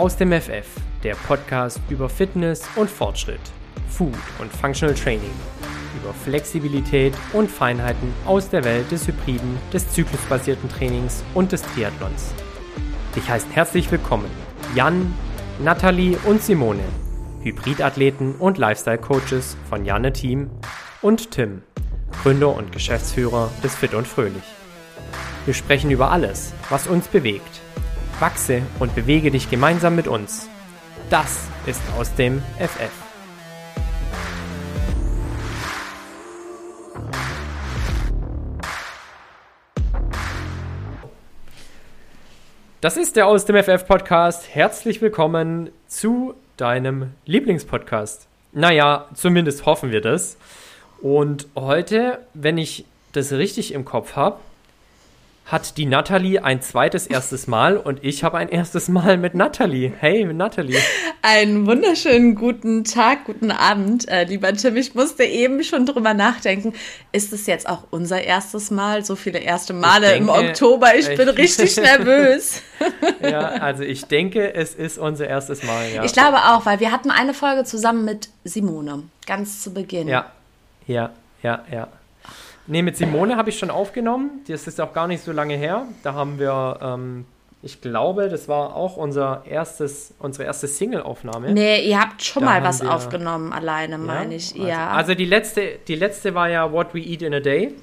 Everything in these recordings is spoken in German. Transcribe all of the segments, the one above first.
Aus dem FF, der Podcast über Fitness und Fortschritt, Food und Functional Training, über Flexibilität und Feinheiten aus der Welt des Hybriden, des zyklusbasierten Trainings und des Triathlons. Dich heißt herzlich willkommen Jan, Nathalie und Simone, Hybridathleten und Lifestyle-Coaches von Janne Team und Tim, Gründer und Geschäftsführer des Fit und Fröhlich. Wir sprechen über alles, was uns bewegt. Wachse und bewege dich gemeinsam mit uns. Das ist aus dem FF. Das ist der Aus dem FF Podcast. Herzlich willkommen zu deinem Lieblingspodcast. Naja, zumindest hoffen wir das. Und heute, wenn ich das richtig im Kopf habe, hat die Natalie ein zweites erstes Mal und ich habe ein erstes Mal mit Natalie. Hey, Natalie. Einen wunderschönen guten Tag, guten Abend, äh, lieber Tim. Ich musste eben schon drüber nachdenken. Ist es jetzt auch unser erstes Mal? So viele erste Male denke, im Oktober. Ich, ich bin richtig nervös. ja, also ich denke, es ist unser erstes Mal. Ja. Ich glaube auch, weil wir hatten eine Folge zusammen mit Simone, ganz zu Beginn. Ja, ja, ja, ja. Nee, mit Simone habe ich schon aufgenommen. Das ist auch gar nicht so lange her. Da haben wir, ähm, ich glaube, das war auch unser erstes, unsere erste Single-Aufnahme. Nee, ihr habt schon da mal was wir, aufgenommen alleine, meine ich. Also, ja. Also die letzte, die letzte war ja What We Eat in a Day.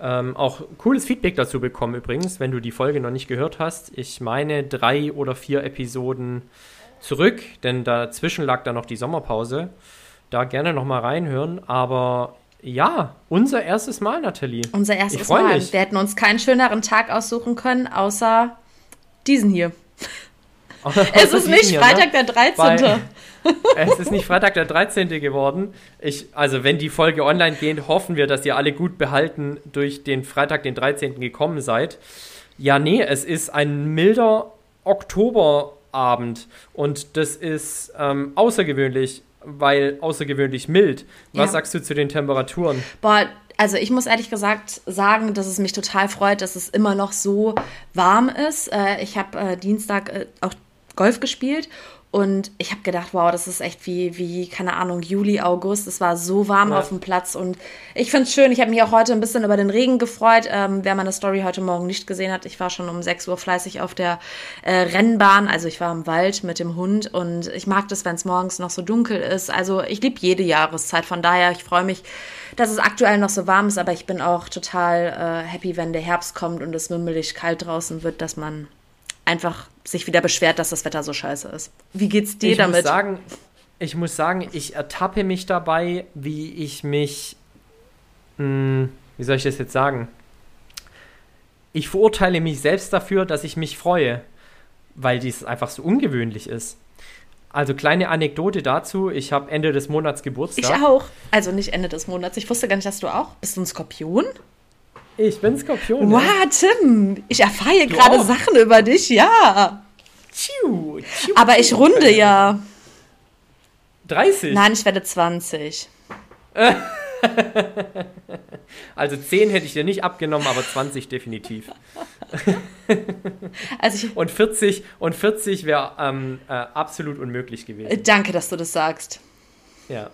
Ähm, auch cooles Feedback dazu bekommen übrigens, wenn du die Folge noch nicht gehört hast. Ich meine drei oder vier Episoden zurück, denn dazwischen lag da noch die Sommerpause. Da gerne noch mal reinhören. Aber ja, unser erstes Mal, Nathalie. Unser erstes Mal. Mich. Wir hätten uns keinen schöneren Tag aussuchen können, außer diesen hier. es ist nicht hier, Freitag ne? der 13. Weil, es ist nicht Freitag der 13. geworden. Ich, also, wenn die Folge online geht, hoffen wir, dass ihr alle gut behalten durch den Freitag, den 13. gekommen seid. Ja, nee, es ist ein milder Oktoberabend und das ist ähm, außergewöhnlich weil außergewöhnlich mild. Was ja. sagst du zu den Temperaturen? Boah, also ich muss ehrlich gesagt sagen, dass es mich total freut, dass es immer noch so warm ist. Äh, ich habe äh, Dienstag äh, auch Golf gespielt und ich habe gedacht, wow, das ist echt wie, wie, keine Ahnung, Juli, August. Es war so warm ja. auf dem Platz. Und ich finde es schön. Ich habe mich auch heute ein bisschen über den Regen gefreut. Ähm, wer meine Story heute Morgen nicht gesehen hat, ich war schon um 6 Uhr fleißig auf der äh, Rennbahn. Also ich war im Wald mit dem Hund. Und ich mag das, wenn es morgens noch so dunkel ist. Also ich liebe jede Jahreszeit. Von daher, ich freue mich, dass es aktuell noch so warm ist. Aber ich bin auch total äh, happy, wenn der Herbst kommt und es wimmelig kalt draußen wird, dass man einfach sich wieder beschwert, dass das Wetter so scheiße ist. Wie geht's dir ich damit? Muss sagen, ich muss sagen, ich ertappe mich dabei, wie ich mich, mh, hm, wie soll ich das jetzt sagen? Ich verurteile mich selbst dafür, dass ich mich freue, weil dies einfach so ungewöhnlich ist. Also kleine Anekdote dazu, ich habe Ende des Monats Geburtstag. Ich auch. Also nicht Ende des Monats. Ich wusste gar nicht, dass du auch. Bist du ein Skorpion? Ich bin Skorpion. Wow. Tim, ich erfahre gerade Sachen über dich, ja. Tschiu, tschiu, Aber ich runde ja. 30? Nein, ich werde 20. also 10 hätte ich dir nicht abgenommen, aber 20 definitiv. also und 40, und 40 wäre ähm, äh, absolut unmöglich gewesen. Danke, dass du das sagst. Ja.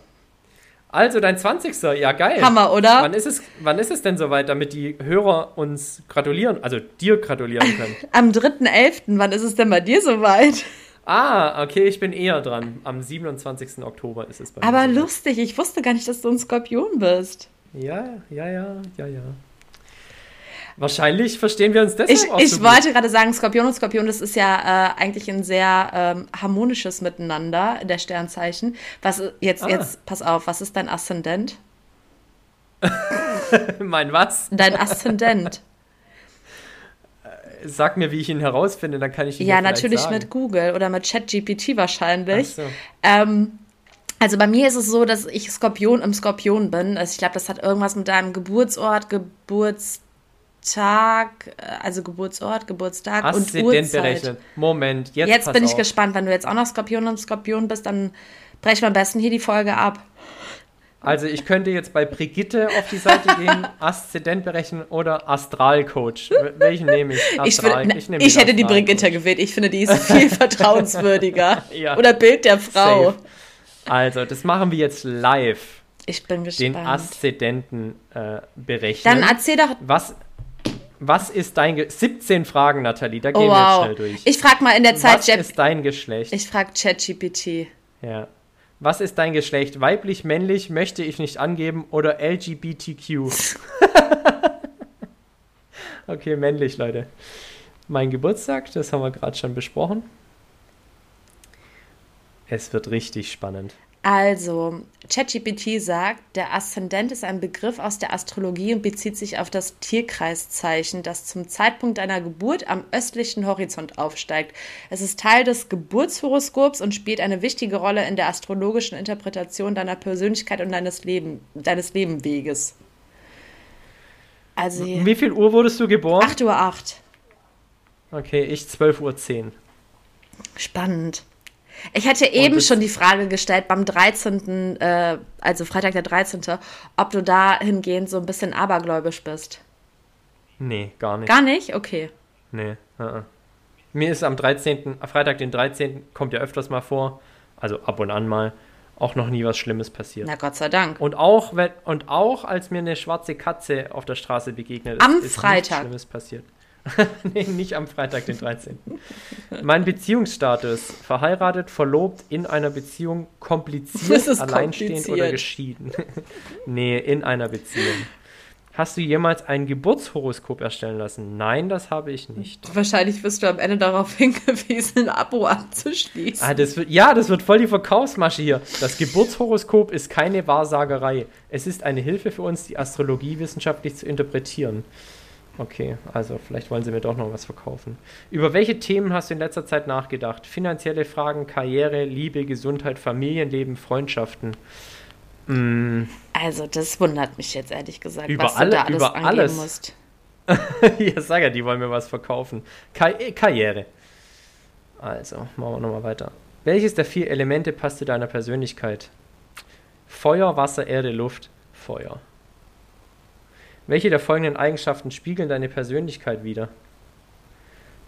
Also dein 20. Ja, geil. Hammer, oder? Wann ist es, wann ist es denn soweit, damit die Hörer uns gratulieren, also dir gratulieren können? Am 3.11. Wann ist es denn bei dir soweit? Ah, okay, ich bin eher dran. Am 27. Oktober ist es bei mir. Aber lustig, ich wusste gar nicht, dass du ein Skorpion bist. Ja, ja, ja, ja, ja. Wahrscheinlich verstehen wir uns deshalb ich, auch Ich so wollte gerade sagen, Skorpion und Skorpion, das ist ja äh, eigentlich ein sehr ähm, harmonisches Miteinander der Sternzeichen. Was jetzt, ah. jetzt, pass auf, was ist dein Aszendent? mein was? Dein Aszendent. Äh, sag mir, wie ich ihn herausfinde, dann kann ich ihn Ja, natürlich sagen. mit Google oder mit ChatGPT wahrscheinlich. So. Ähm, also bei mir ist es so, dass ich Skorpion im Skorpion bin. Also ich glaube, das hat irgendwas mit deinem Geburtsort, Geburtstag Tag, äh, also Geburtsort, Geburtstag Hast und Uhrzeit. berechnet? Moment, jetzt Jetzt bin ich auf. gespannt, wenn du jetzt auch noch Skorpion und Skorpion bist, dann brechen wir am besten hier die Folge ab. Also ich könnte jetzt bei Brigitte auf die Seite gehen, Aszendent berechnen oder Astralcoach. Welchen nehme ich? Astral. Ich, ich, ich hätte die Brigitte gewählt. Ich finde, die ist viel vertrauenswürdiger. ja. Oder Bild der Frau. Safe. Also, das machen wir jetzt live. Ich bin gespannt. Den Aszendenten äh, berechnen. Dann erzähl doch. Was, was ist dein Ge 17 Fragen, Nathalie, da gehen oh, wow. wir schnell durch. Ich frage mal in der Zeit. Was ist dein Geschlecht? Ich frage ChatGPT. Ja. Was ist dein Geschlecht? Weiblich, männlich, möchte ich nicht angeben oder LGBTQ? okay, männlich, Leute. Mein Geburtstag, das haben wir gerade schon besprochen. Es wird richtig spannend. Also, ChatGPT sagt, der Aszendent ist ein Begriff aus der Astrologie und bezieht sich auf das Tierkreiszeichen, das zum Zeitpunkt deiner Geburt am östlichen Horizont aufsteigt. Es ist Teil des Geburtshoroskops und spielt eine wichtige Rolle in der astrologischen Interpretation deiner Persönlichkeit und deines, Leben, deines Lebenweges. Also, Wie viel Uhr wurdest du geboren? 8 Uhr 8. Okay, ich 12 Uhr 10. Spannend. Ich hätte eben schon die Frage gestellt beim 13., äh, also Freitag der 13., ob du dahingehend so ein bisschen abergläubisch bist. Nee, gar nicht. Gar nicht? Okay. Nee. Uh -uh. Mir ist am 13., Freitag den 13., kommt ja öfters mal vor, also ab und an mal, auch noch nie was Schlimmes passiert. Na Gott sei Dank. Und auch, wenn, und auch als mir eine schwarze Katze auf der Straße begegnet ist, am ist Freitag. nichts Schlimmes passiert. nee, nicht am Freitag, den 13. mein Beziehungsstatus: verheiratet, verlobt, in einer Beziehung, kompliziert, alleinstehend kompliziert. oder geschieden. nee, in einer Beziehung. Hast du jemals ein Geburtshoroskop erstellen lassen? Nein, das habe ich nicht. Wahrscheinlich wirst du am Ende darauf hingewiesen, ein Abo abzuschließen. Ah, das wird, ja, das wird voll die Verkaufsmasche hier. Das Geburtshoroskop ist keine Wahrsagerei. Es ist eine Hilfe für uns, die Astrologie wissenschaftlich zu interpretieren. Okay, also vielleicht wollen sie mir doch noch was verkaufen. Über welche Themen hast du in letzter Zeit nachgedacht? Finanzielle Fragen, Karriere, Liebe, Gesundheit, Familienleben, Freundschaften. Mm. Also das wundert mich jetzt ehrlich gesagt, über was alle, du da alles über alles. musst. ja, sag ja, die wollen mir was verkaufen. Kar äh, Karriere. Also, machen wir nochmal weiter. Welches der vier Elemente passt zu deiner Persönlichkeit? Feuer, Wasser, Erde, Luft. Feuer. Welche der folgenden Eigenschaften spiegeln deine Persönlichkeit wider?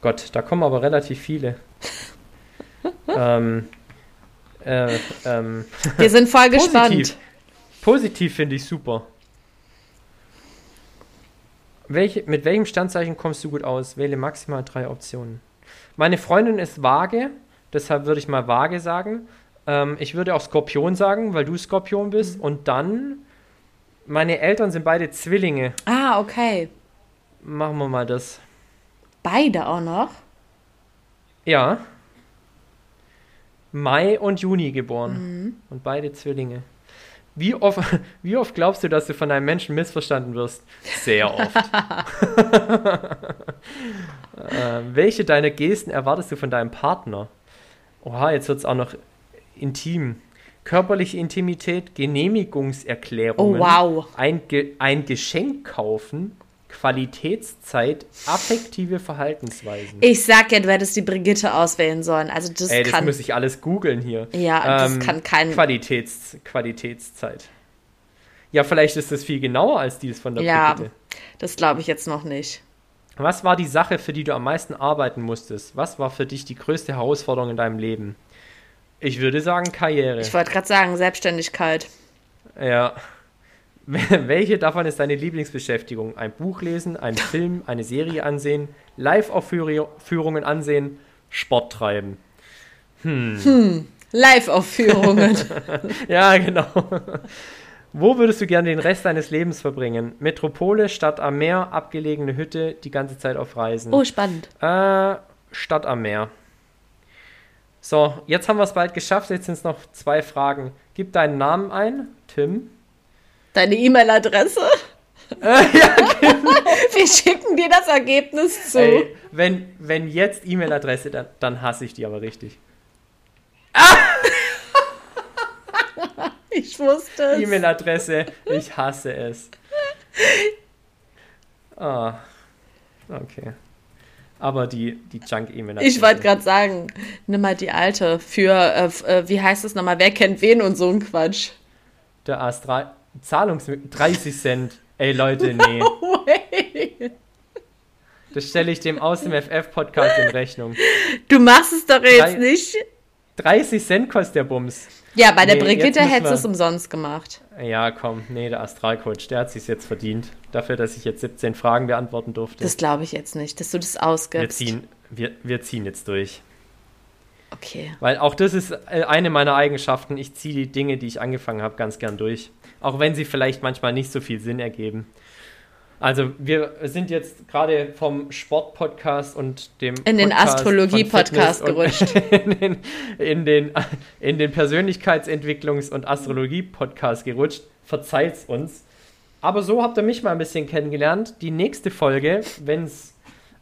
Gott, da kommen aber relativ viele. ähm, äh, ähm. Wir sind voll gespannt. Positiv, Positiv finde ich super. Welche, mit welchem Standzeichen kommst du gut aus? Wähle maximal drei Optionen. Meine Freundin ist vage, deshalb würde ich mal vage sagen. Ähm, ich würde auch Skorpion sagen, weil du Skorpion bist. Mhm. Und dann meine Eltern sind beide Zwillinge. Ah, okay. Machen wir mal das. Beide auch noch? Ja. Mai und Juni geboren. Mhm. Und beide Zwillinge. Wie oft, wie oft glaubst du, dass du von einem Menschen missverstanden wirst? Sehr oft. äh, welche deiner Gesten erwartest du von deinem Partner? Oha, jetzt wird es auch noch intim körperliche Intimität, Genehmigungserklärungen, oh, wow. ein, Ge ein Geschenk kaufen, Qualitätszeit, affektive Verhaltensweisen. Ich sag ja, du hättest die Brigitte auswählen sollen. Also das Ey, das kann, muss ich alles googeln hier. Ja, ähm, das kann kein... Qualitäts, Qualitätszeit. Ja, vielleicht ist das viel genauer als dies von der ja, Brigitte. Ja, das glaube ich jetzt noch nicht. Was war die Sache, für die du am meisten arbeiten musstest? Was war für dich die größte Herausforderung in deinem Leben? Ich würde sagen Karriere. Ich wollte gerade sagen Selbstständigkeit. Ja. Welche davon ist deine Lieblingsbeschäftigung? Ein Buch lesen, ein Film, eine Serie ansehen, Live-Aufführungen ansehen, Sport treiben. Hm. hm. Live-Aufführungen. ja, genau. Wo würdest du gerne den Rest deines Lebens verbringen? Metropole, Stadt am Meer, abgelegene Hütte, die ganze Zeit auf Reisen. Oh, spannend. Äh, Stadt am Meer. So, jetzt haben wir es bald geschafft. Jetzt sind es noch zwei Fragen. Gib deinen Namen ein, Tim. Deine E-Mail-Adresse? Äh, ja, genau. Wir schicken dir das Ergebnis zu. Ey, wenn, wenn jetzt E-Mail-Adresse, dann, dann hasse ich die aber richtig. ich wusste es. E-Mail-Adresse, ich hasse es. Ah, okay aber die, die Junk-E-Mail. Ich wollte gerade sagen, nimm mal die alte für, äh, äh, wie heißt es nochmal, wer kennt wen und so ein Quatsch. Der Astral. Zahlungs 30 Cent. Ey Leute, nee. No way. Das stelle ich dem aus dem FF-Podcast in Rechnung. Du machst es doch jetzt Drei, nicht. 30 Cent kostet der Bums. Ja, bei der nee, Brigitte hättest du es umsonst gemacht. Ja, komm, nee, der Astralcoach, der hat sich jetzt verdient. Dafür, dass ich jetzt 17 Fragen beantworten durfte. Das glaube ich jetzt nicht, dass du das ausgibst. Wir ziehen, wir, wir ziehen jetzt durch. Okay. Weil auch das ist äh, eine meiner Eigenschaften. Ich ziehe die Dinge, die ich angefangen habe, ganz gern durch. Auch wenn sie vielleicht manchmal nicht so viel Sinn ergeben. Also wir sind jetzt gerade vom Sport-Podcast und dem in den Astrologie-Podcast gerutscht. In den, in den, in den Persönlichkeitsentwicklungs- und Astrologie-Podcast gerutscht. Verzeiht's uns. Aber so habt ihr mich mal ein bisschen kennengelernt. Die nächste Folge, wenn es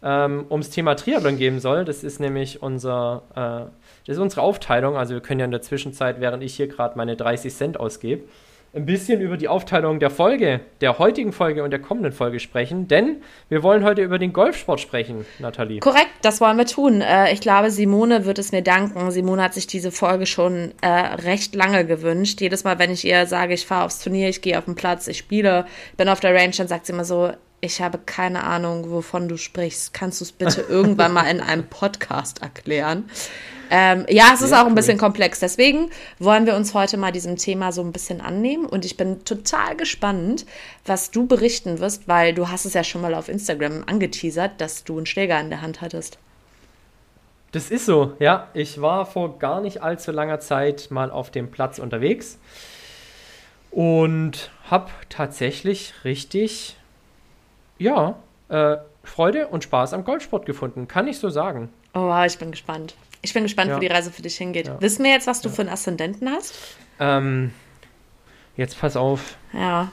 ähm, ums Thema Triathlon gehen soll, das ist nämlich unser, äh, das ist unsere Aufteilung. Also wir können ja in der Zwischenzeit, während ich hier gerade meine 30 Cent ausgebe, ein bisschen über die Aufteilung der Folge, der heutigen Folge und der kommenden Folge sprechen, denn wir wollen heute über den Golfsport sprechen, Nathalie. Korrekt, das wollen wir tun. Äh, ich glaube, Simone wird es mir danken. Simone hat sich diese Folge schon äh, recht lange gewünscht. Jedes Mal, wenn ich ihr sage, ich fahre aufs Turnier, ich gehe auf den Platz, ich spiele, bin auf der Range, dann sagt sie immer so, ich habe keine Ahnung, wovon du sprichst. Kannst du es bitte irgendwann mal in einem Podcast erklären? Ähm, ja, es ist auch ein bisschen komplex. Deswegen wollen wir uns heute mal diesem Thema so ein bisschen annehmen. Und ich bin total gespannt, was du berichten wirst, weil du hast es ja schon mal auf Instagram angeteasert, dass du einen Schläger in der Hand hattest. Das ist so, ja. Ich war vor gar nicht allzu langer Zeit mal auf dem Platz unterwegs und habe tatsächlich richtig, ja, äh, Freude und Spaß am Golfsport gefunden. Kann ich so sagen. Oh, ich bin gespannt. Ich bin gespannt, ja. wo die Reise für dich hingeht. Ja. Wissen wir jetzt, was du ja. für einen Aszendenten hast? Ähm, jetzt pass auf. Ja.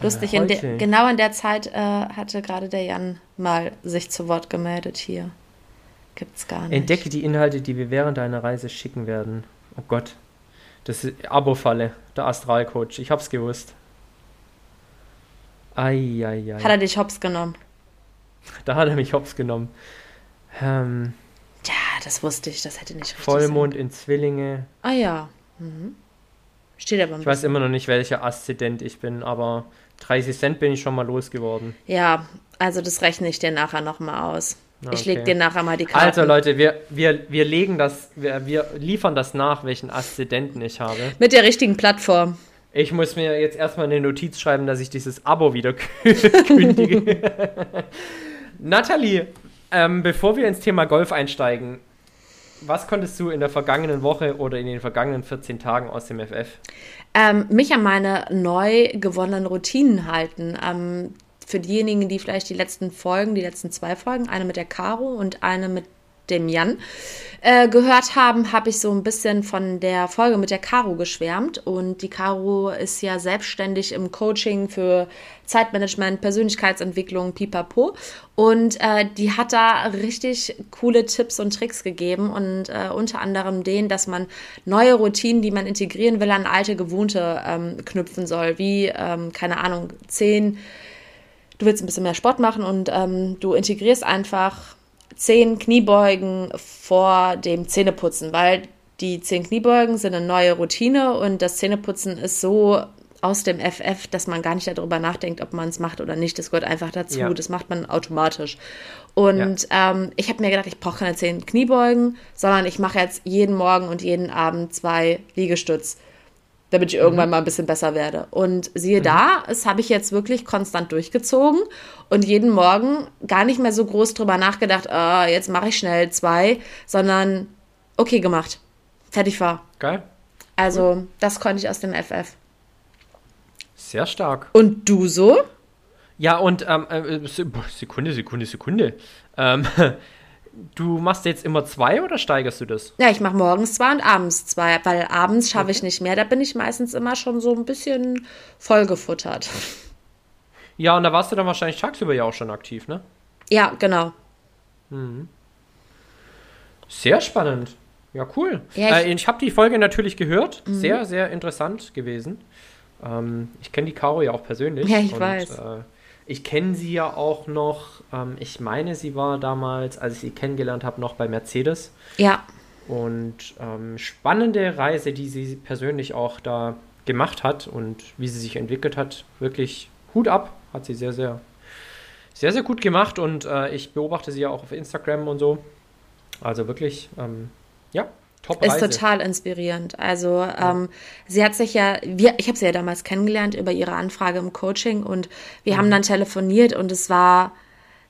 Lustig, in de, genau in der Zeit äh, hatte gerade der Jan mal sich zu Wort gemeldet hier. Gibt's gar nicht. Entdecke die Inhalte, die wir während deiner Reise schicken werden. Oh Gott. Das ist Abo-Falle, der Astralcoach. Ich hab's gewusst. Eieiei. Hat er dich hops genommen? Da hat er mich hops genommen. Ähm, ja, das wusste ich, das hätte nicht richtig Vollmond sein. in Zwillinge. Ah ja. Mhm. Steht aber Ich weiß immer noch nicht, welcher Aszendent ich bin, aber 30 Cent bin ich schon mal losgeworden. Ja, also das rechne ich dir nachher nochmal aus. Okay. Ich lege dir nachher mal die Karte. Also Leute, wir, wir, wir legen das, wir, wir liefern das nach, welchen Aszendenten ich habe. Mit der richtigen Plattform. Ich muss mir jetzt erstmal eine Notiz schreiben, dass ich dieses Abo wieder kündige. Nathalie, ähm, bevor wir ins Thema Golf einsteigen, was konntest du in der vergangenen Woche oder in den vergangenen 14 Tagen aus dem FF? Ähm, mich an meine neu gewonnenen Routinen halten. Ähm, für diejenigen, die vielleicht die letzten Folgen, die letzten zwei Folgen, eine mit der Caro und eine mit dem Jan äh, gehört haben, habe ich so ein bisschen von der Folge mit der Caro geschwärmt. Und die Caro ist ja selbstständig im Coaching für Zeitmanagement, Persönlichkeitsentwicklung, pipapo. Und äh, die hat da richtig coole Tipps und Tricks gegeben und äh, unter anderem den, dass man neue Routinen, die man integrieren will, an alte Gewohnte ähm, knüpfen soll, wie, ähm, keine Ahnung, zehn. Du willst ein bisschen mehr Sport machen und ähm, du integrierst einfach zehn Kniebeugen vor dem Zähneputzen, weil die zehn Kniebeugen sind eine neue Routine und das Zähneputzen ist so aus dem FF, dass man gar nicht darüber nachdenkt, ob man es macht oder nicht. Das gehört einfach dazu. Ja. Das macht man automatisch. Und ja. ähm, ich habe mir gedacht, ich brauche keine zehn Kniebeugen, sondern ich mache jetzt jeden Morgen und jeden Abend zwei Liegestütz damit ich irgendwann mhm. mal ein bisschen besser werde. Und siehe mhm. da, das habe ich jetzt wirklich konstant durchgezogen und jeden Morgen gar nicht mehr so groß drüber nachgedacht, oh, jetzt mache ich schnell zwei, sondern okay gemacht. Fertig war. Geil. Also, cool. das konnte ich aus dem FF. Sehr stark. Und du so? Ja, und ähm, äh, Sekunde, Sekunde, Sekunde. Ähm, Du machst jetzt immer zwei oder steigerst du das? Ja, ich mache morgens zwei und abends zwei, weil abends schaffe okay. ich nicht mehr. Da bin ich meistens immer schon so ein bisschen vollgefuttert. Ja, und da warst du dann wahrscheinlich tagsüber ja auch schon aktiv, ne? Ja, genau. Mhm. Sehr spannend. Ja, cool. Ja, ich, äh, ich habe die Folge natürlich gehört. Mhm. Sehr, sehr interessant gewesen. Ähm, ich kenne die Caro ja auch persönlich. Ja, ich und, weiß. Äh, ich kenne sie ja auch noch, ähm, ich meine, sie war damals, als ich sie kennengelernt habe, noch bei Mercedes. Ja. Und ähm, spannende Reise, die sie persönlich auch da gemacht hat und wie sie sich entwickelt hat, wirklich Hut ab, hat sie sehr, sehr, sehr, sehr gut gemacht und äh, ich beobachte sie ja auch auf Instagram und so. Also wirklich, ähm, ja, top Ist total inspirierend. Also ja. ähm, sie hat sich ja, wir, ich habe sie ja damals kennengelernt über ihre Anfrage im Coaching und wir mhm. haben dann telefoniert und es war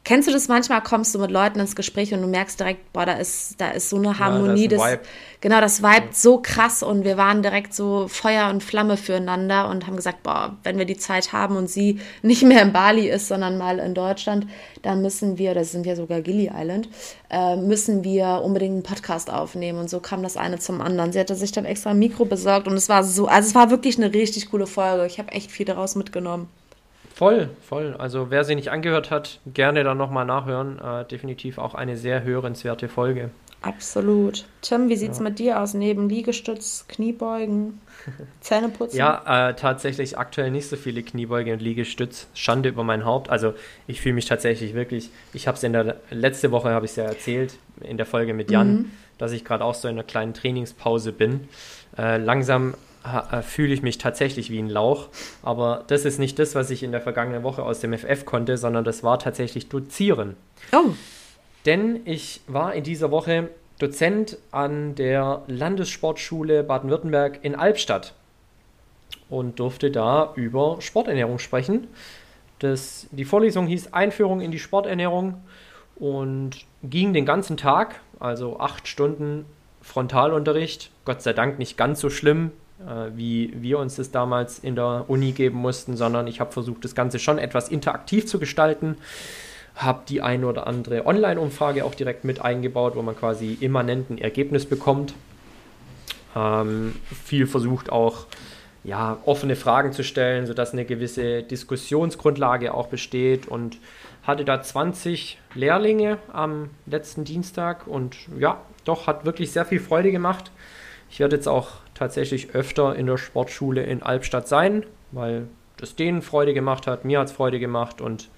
Kennst du das manchmal, kommst du mit Leuten ins Gespräch und du merkst direkt, boah, da ist, da ist so eine Harmonie. Ja, das, genau, das Vibe so krass und wir waren direkt so Feuer und Flamme füreinander und haben gesagt, boah, wenn wir die Zeit haben und sie nicht mehr in Bali ist, sondern mal in Deutschland, dann müssen wir, das sind ja sogar Gili Island, äh, müssen wir unbedingt einen Podcast aufnehmen. Und so kam das eine zum anderen. Sie hatte sich dann extra ein Mikro besorgt und es war so, also es war wirklich eine richtig coole Folge. Ich habe echt viel daraus mitgenommen. Voll, voll. Also wer sie nicht angehört hat, gerne dann nochmal nachhören. Äh, definitiv auch eine sehr hörenswerte Folge. Absolut. Tim, wie sieht es ja. mit dir aus? Neben Liegestütz, Kniebeugen, Zähneputzen? ja, äh, tatsächlich aktuell nicht so viele Kniebeuge und Liegestütz. Schande über mein Haupt. Also ich fühle mich tatsächlich wirklich, ich habe es in der, letzte Woche habe ich es ja erzählt, in der Folge mit Jan, mhm. dass ich gerade auch so in einer kleinen Trainingspause bin. Äh, langsam fühle ich mich tatsächlich wie ein Lauch. Aber das ist nicht das, was ich in der vergangenen Woche aus dem FF konnte, sondern das war tatsächlich Dozieren. Oh. Denn ich war in dieser Woche Dozent an der Landessportschule Baden-Württemberg in Albstadt und durfte da über Sporternährung sprechen. Das, die Vorlesung hieß Einführung in die Sporternährung und ging den ganzen Tag, also acht Stunden Frontalunterricht. Gott sei Dank nicht ganz so schlimm äh, wie wir uns das damals in der Uni geben mussten, sondern ich habe versucht, das Ganze schon etwas interaktiv zu gestalten. Habe die eine oder andere Online-Umfrage auch direkt mit eingebaut, wo man quasi immanent ein Ergebnis bekommt. Ähm, viel versucht auch ja, offene Fragen zu stellen, sodass eine gewisse Diskussionsgrundlage auch besteht und hatte da 20 Lehrlinge am letzten Dienstag und ja, doch hat wirklich sehr viel Freude gemacht. Ich werde jetzt auch tatsächlich öfter in der Sportschule in Albstadt sein, weil das denen Freude gemacht hat, mir hat es Freude gemacht und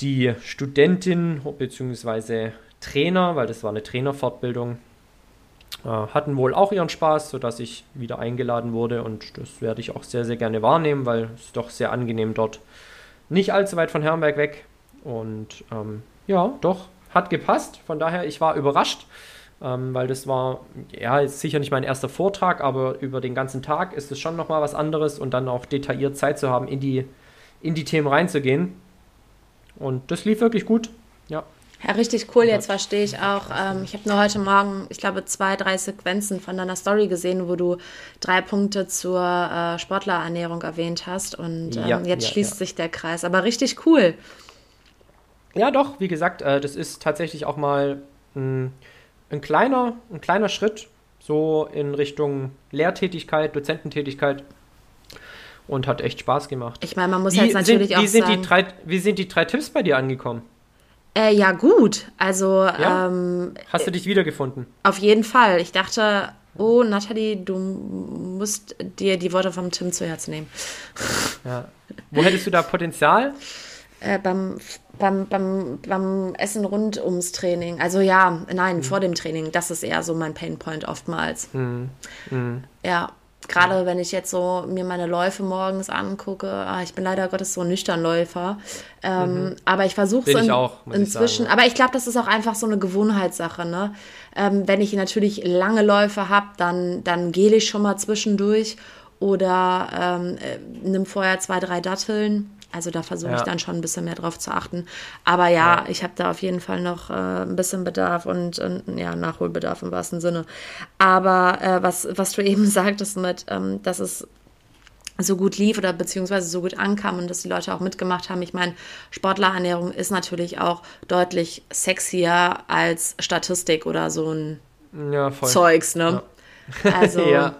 die Studentin bzw. Trainer, weil das war eine Trainerfortbildung, äh, hatten wohl auch ihren Spaß, sodass ich wieder eingeladen wurde und das werde ich auch sehr, sehr gerne wahrnehmen, weil es doch sehr angenehm dort nicht allzu weit von Herrenberg weg und ähm, ja, doch, hat gepasst. Von daher, ich war überrascht ähm, weil das war, ja, ist sicher nicht mein erster Vortrag, aber über den ganzen Tag ist es schon nochmal was anderes und dann auch detailliert Zeit zu haben, in die, in die Themen reinzugehen. Und das lief wirklich gut, ja. Ja, richtig cool. Jetzt verstehe ich auch. Ähm, ich habe nur heute Morgen, ich glaube, zwei, drei Sequenzen von deiner Story gesehen, wo du drei Punkte zur äh, Sportlerernährung erwähnt hast. Und ähm, ja, jetzt ja, schließt ja. sich der Kreis. Aber richtig cool. Ja, doch, wie gesagt, äh, das ist tatsächlich auch mal ein ein kleiner, ein kleiner Schritt so in Richtung Lehrtätigkeit, Dozententätigkeit und hat echt Spaß gemacht. Ich meine, man muss wie jetzt natürlich sind, auch wie sind sagen, die drei, wie sind die drei Tipps bei dir angekommen? Äh, ja, gut. Also ja? ähm, hast du dich wiedergefunden? Auf jeden Fall. Ich dachte, oh, Nathalie, du musst dir die Worte vom Tim zu Herzen nehmen. Ja. Wo hättest du da Potenzial? Äh, beim beim, beim, beim Essen rund ums Training. Also ja, nein, mhm. vor dem Training. Das ist eher so mein Painpoint oftmals. Mhm. Mhm. Ja, gerade wenn ich jetzt so mir meine Läufe morgens angucke. Ah, ich bin leider Gottes so ein Nüchternläufer. Ähm, mhm. Aber ich versuche es in, inzwischen. Ich aber ich glaube, das ist auch einfach so eine Gewohnheitssache. Ne? Ähm, wenn ich natürlich lange Läufe habe, dann, dann gehe ich schon mal zwischendurch oder ähm, äh, nimm vorher zwei, drei Datteln also da versuche ja. ich dann schon ein bisschen mehr drauf zu achten. Aber ja, ja. ich habe da auf jeden Fall noch äh, ein bisschen Bedarf und, und, ja, Nachholbedarf im wahrsten Sinne. Aber äh, was, was du eben sagtest mit, ähm, dass es so gut lief oder beziehungsweise so gut ankam und dass die Leute auch mitgemacht haben. Ich meine, Sportlerernährung ist natürlich auch deutlich sexier als Statistik oder so ein ja, Zeugs, ne? Ja. Also ja.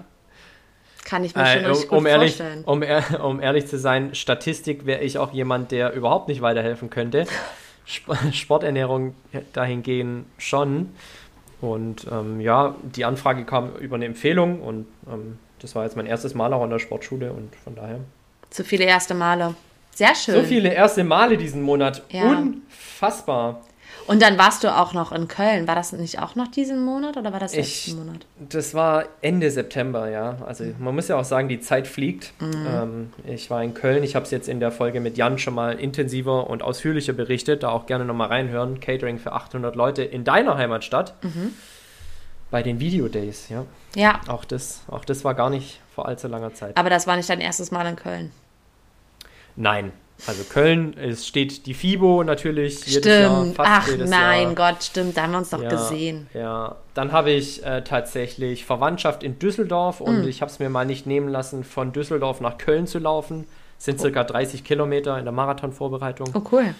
Kann ich mir äh, schon richtig um, gut ehrlich, vorstellen. Um, um, ehrlich zu sein, Statistik wäre ich auch jemand, der überhaupt nicht weiterhelfen könnte. Sporternährung dahingehend schon. Und ähm, ja, die Anfrage kam über eine Empfehlung und ähm, das war jetzt mein erstes Mal auch an der Sportschule und von daher. Zu viele erste Male. Sehr schön. So viele erste Male diesen Monat. Ja. Unfassbar. Und dann warst du auch noch in Köln. War das nicht auch noch diesen Monat oder war das Ich- letzten Monat? Das war Ende September, ja. Also man muss ja auch sagen, die Zeit fliegt. Ähm, ich war in Köln. Ich habe es jetzt in der Folge mit Jan schon mal intensiver und ausführlicher berichtet. Da auch gerne nochmal reinhören. Catering für 800 Leute in deiner Heimatstadt. Bei den Video Days, ja. Ja, Auch das, auch das war gar nicht vor allzu langer Zeit. aber das war nicht dein erstes Mal in Köln. Nein. Also Köln, es steht die FIBO natürlich jedes Jahr, Stimmt. Ach mein Jahr. Gott, stimmt. Da haben wir uns doch Ja, gesehen. Ja, dann habe ich äh, tatsächlich Verwandtschaft in Düsseldorf und Hm. ich habe es mir mal nicht nehmen lassen, von Düsseldorf nach Köln zu laufen. Sind circa 30 Kilometer in der Marathonvorbereitung. Oh, cool.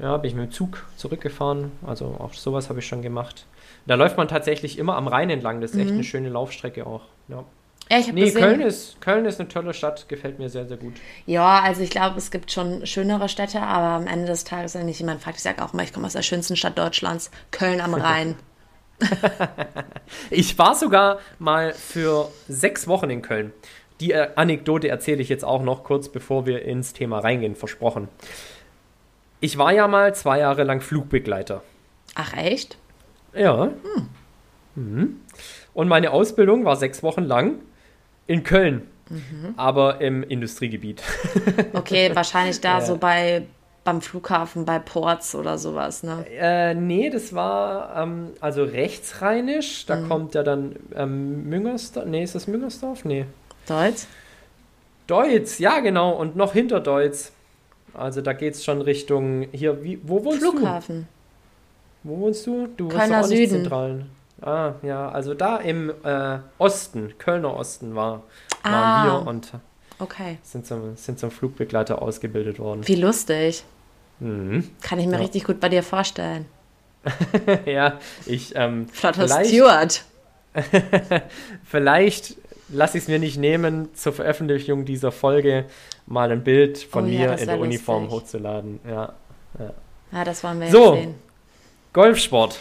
Ja, bin ich mit dem Zug zurückgefahren. Also auch sowas habe ich schon gemacht. Da läuft man tatsächlich immer am Rhein entlang. Das ist echt eine schöne Laufstrecke auch. Ja. Ja, ich habe Nee, gesehen. Köln ist, Köln ist eine tolle Stadt, gefällt mir sehr, sehr gut. Ja, also ich glaube, es gibt schon schönere Städte, aber am Ende des Tages, wenn ich jemand fragt, ich sage auch mal, ich komme aus der schönsten Stadt Deutschlands, Köln am Rhein. Ich war sogar mal für sechs Wochen in Köln. Die äh, Anekdote erzähle ich jetzt auch noch kurz, bevor wir ins Thema reingehen, versprochen. Ich war ja mal zwei Jahre lang Flugbegleiter. Ach echt? Ja. Mhm. Und meine Ausbildung war sechs Wochen lang in Köln, aber im Industriegebiet. Okay, wahrscheinlich da Ja. so bei beim Flughafen, bei Ports oder sowas, ne? Äh, nee, das war ähm, also rechtsrheinisch. Da kommt ja dann ähm, Müngersdorf. Nee, ist das Müngersdorf? Nee. Deutsch? Deutz, ja genau, und noch hinter Deutz. Also da geht es schon Richtung hier, wie, wo wohnst Flughafen. du? Wo wohnst du? Du wohnst Kölner nicht Süden. zentral. Ah, ja, also da im äh, Osten, Kölner Osten war, waren Ah. wir und Okay. sind zum, sind zum Flugbegleiter ausgebildet worden. Wie lustig. Mhm. Kann ich mir Ja. richtig gut bei dir vorstellen. ja, ich, ähm, Flotter vielleicht, Steward. vielleicht lasse ich es mir nicht nehmen, zur Veröffentlichung dieser Folge mal ein Bild von Oh ja, mir das in der wär Uniform lustig. hochzuladen. Ja. Ja, das wollen wir So. jetzt sehen. Golfsport.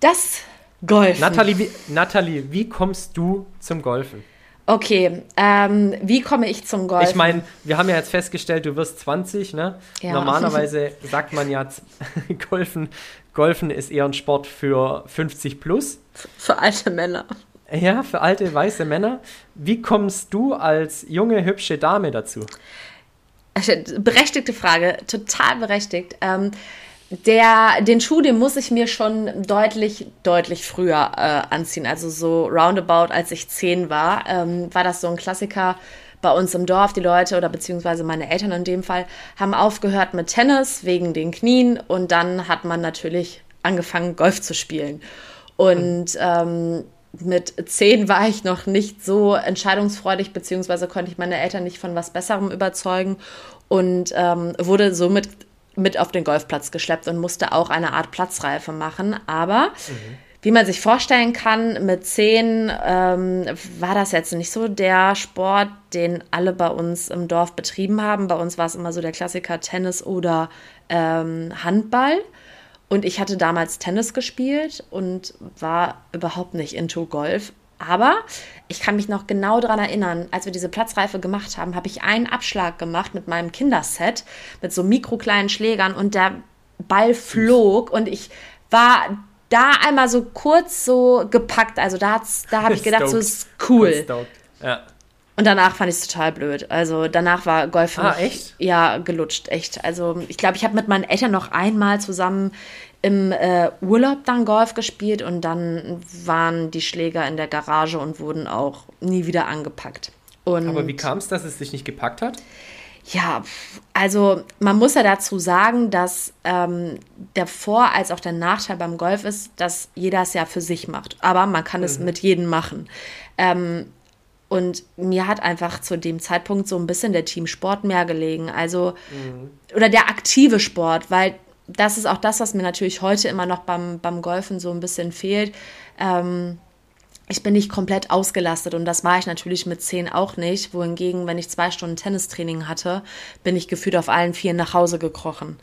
Das Golf. Nathalie wie, Nathalie, wie kommst du zum Golfen? Okay, ähm, wie komme ich zum Golf? Ich meine, wir haben ja jetzt festgestellt, du wirst 20, ne? Ja. Normalerweise sagt man ja, Golfen, Golfen ist eher ein Sport für 50 plus. Für alte Männer. Ja, für alte weiße Männer. Wie kommst du als junge, hübsche Dame dazu? Berechtigte Frage, total berechtigt. Ähm, der, den Schuh, den muss ich mir schon deutlich, deutlich früher äh, anziehen. Also so roundabout, als ich zehn war, ähm, war das so ein Klassiker bei uns im Dorf. Die Leute oder beziehungsweise meine Eltern in dem Fall haben aufgehört mit Tennis wegen den Knien und dann hat man natürlich angefangen, Golf zu spielen. Und ähm, mit zehn war ich noch nicht so entscheidungsfreudig, beziehungsweise konnte ich meine Eltern nicht von was Besserem überzeugen und ähm, wurde somit mit auf den Golfplatz geschleppt und musste auch eine Art Platzreife machen. Aber wie man sich vorstellen kann, mit zehn ähm, war das jetzt nicht so der Sport, den alle bei uns im Dorf betrieben haben. Bei uns war es immer so der Klassiker Tennis oder ähm, Handball. Und ich hatte damals Tennis gespielt und war überhaupt nicht into Golf. Aber ich kann mich noch genau daran erinnern, als wir diese Platzreife gemacht haben, habe ich einen Abschlag gemacht mit meinem Kinderset, mit so mikrokleinen Schlägern und der Ball flog und ich war da einmal so kurz so gepackt. Also da, da habe ich gedacht, so ist cool. Ja. Und danach fand ich es total blöd. Also danach war Golf Ah, echt? ja gelutscht, echt. Also ich glaube, ich habe mit meinen Eltern noch einmal zusammen im äh, Urlaub dann Golf gespielt und dann waren die Schläger in der Garage und wurden auch nie wieder angepackt. Und Aber wie kam es, dass es dich nicht gepackt hat? ja, also man muss ja dazu sagen, dass ähm, der Vor- als auch der Nachteil beim Golf ist, dass jeder es ja für sich macht. Aber man kann es mit jedem machen. Ähm, und mir hat einfach zu dem Zeitpunkt so ein bisschen der Teamsport mehr gelegen. Also, oder der aktive Sport, weil das ist auch das, was mir natürlich heute immer noch beim, beim Golfen so ein bisschen fehlt. Ähm, ich bin nicht komplett ausgelastet und das war ich natürlich mit zehn auch nicht. Wohingegen, wenn ich zwei Stunden Tennistraining hatte, bin ich gefühlt auf allen Vieren nach Hause gekrochen.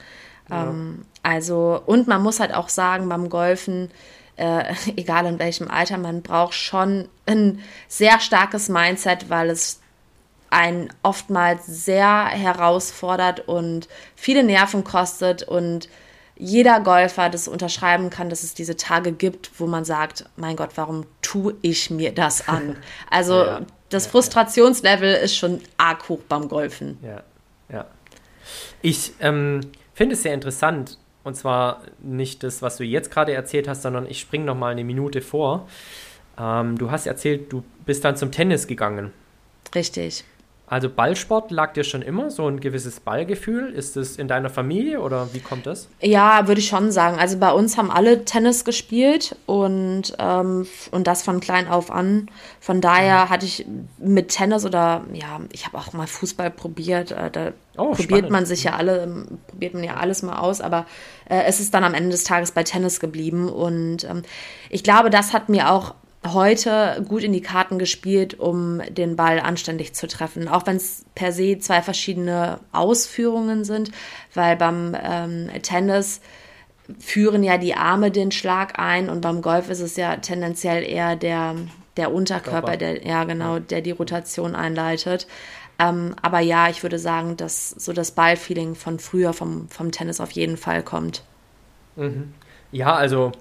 Ähm, also, und man muss halt auch sagen, beim Golfen, äh, egal in welchem Alter, man braucht schon ein sehr starkes Mindset, weil es einen oftmals sehr herausfordert und viele Nerven kostet und jeder Golfer das unterschreiben kann, dass es diese Tage gibt, wo man sagt, mein Gott, warum tue ich mir das an? Also ja, das ja, Frustrationslevel ist schon arg hoch beim Golfen. Ja, ja. Ich ähm, finde es sehr interessant, und zwar nicht das, was du jetzt gerade erzählt hast, sondern ich springe noch mal eine Minute vor. Ähm, du hast erzählt, du bist dann zum Tennis gegangen. Richtig. Also Ballsport lag dir schon immer so ein gewisses Ballgefühl? Ist es in deiner Familie oder wie kommt das? Ja, würde ich schon sagen. Also bei uns haben alle Tennis gespielt und, ähm, und das von klein auf an. Von daher mhm. hatte ich mit Tennis oder ja, ich habe auch mal Fußball probiert. Äh, da oh, probiert spannend. man sich ja alle, probiert man ja alles mal aus, aber äh, es ist dann am Ende des Tages bei Tennis geblieben. Und ähm, ich glaube, das hat mir auch heute gut in die Karten gespielt, um den Ball anständig zu treffen. Auch wenn es per se zwei verschiedene Ausführungen sind, weil beim ähm, Tennis führen ja die Arme den Schlag ein und beim Golf ist es ja tendenziell eher der, der Unterkörper, der, ja genau, der die Rotation einleitet. Ähm, aber ja, ich würde sagen, dass so das Ballfeeling von früher vom, vom Tennis auf jeden Fall kommt. Mhm. Ja, also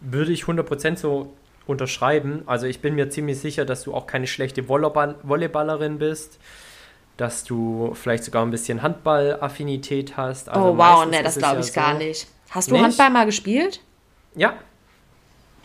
würde ich 100% so unterschreiben. Also ich bin mir ziemlich sicher, dass du auch keine schlechte Volleyball Volleyballerin bist, dass du vielleicht sogar ein bisschen Handball-Affinität hast. Also oh wow, ne, das glaube ich ja gar so. nicht. Hast du nicht? Handball mal gespielt? Ja.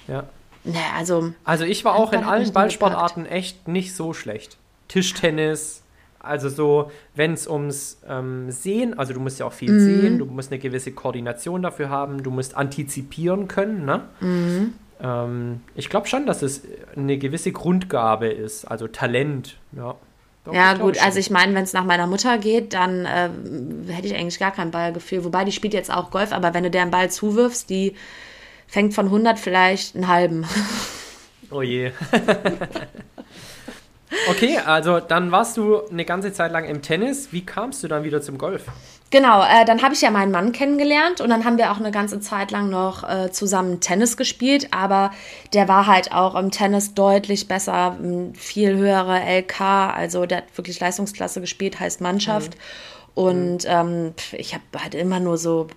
Ja. Ne, also. Also ich war auch in allen Ballsportarten echt nicht so schlecht. Tischtennis, also so, wenn es ums ähm, Sehen, also du musst ja auch viel mhm. sehen, du musst eine gewisse Koordination dafür haben, du musst antizipieren können, ne? Mhm. Ähm, ich glaube schon, dass es eine gewisse Grundgabe ist, also Talent, ja. Doch, ja, gut, also ich meine, wenn es nach meiner Mutter geht, dann äh, hätte ich eigentlich gar kein Ballgefühl. Wobei, die spielt jetzt auch Golf, aber wenn du der einen Ball zuwirfst, die fängt von 100 vielleicht einen halben. Oh je. okay, also dann warst du eine ganze Zeit lang im Tennis. Wie kamst du dann wieder zum Golf? Genau, äh, dann habe ich ja meinen Mann kennengelernt und dann haben wir auch eine ganze Zeit lang noch äh, zusammen Tennis gespielt, aber der war halt auch im Tennis deutlich besser, viel höhere LK, also der hat wirklich Leistungsklasse gespielt, heißt Mannschaft. Mhm. Und ähm, ich habe halt immer nur so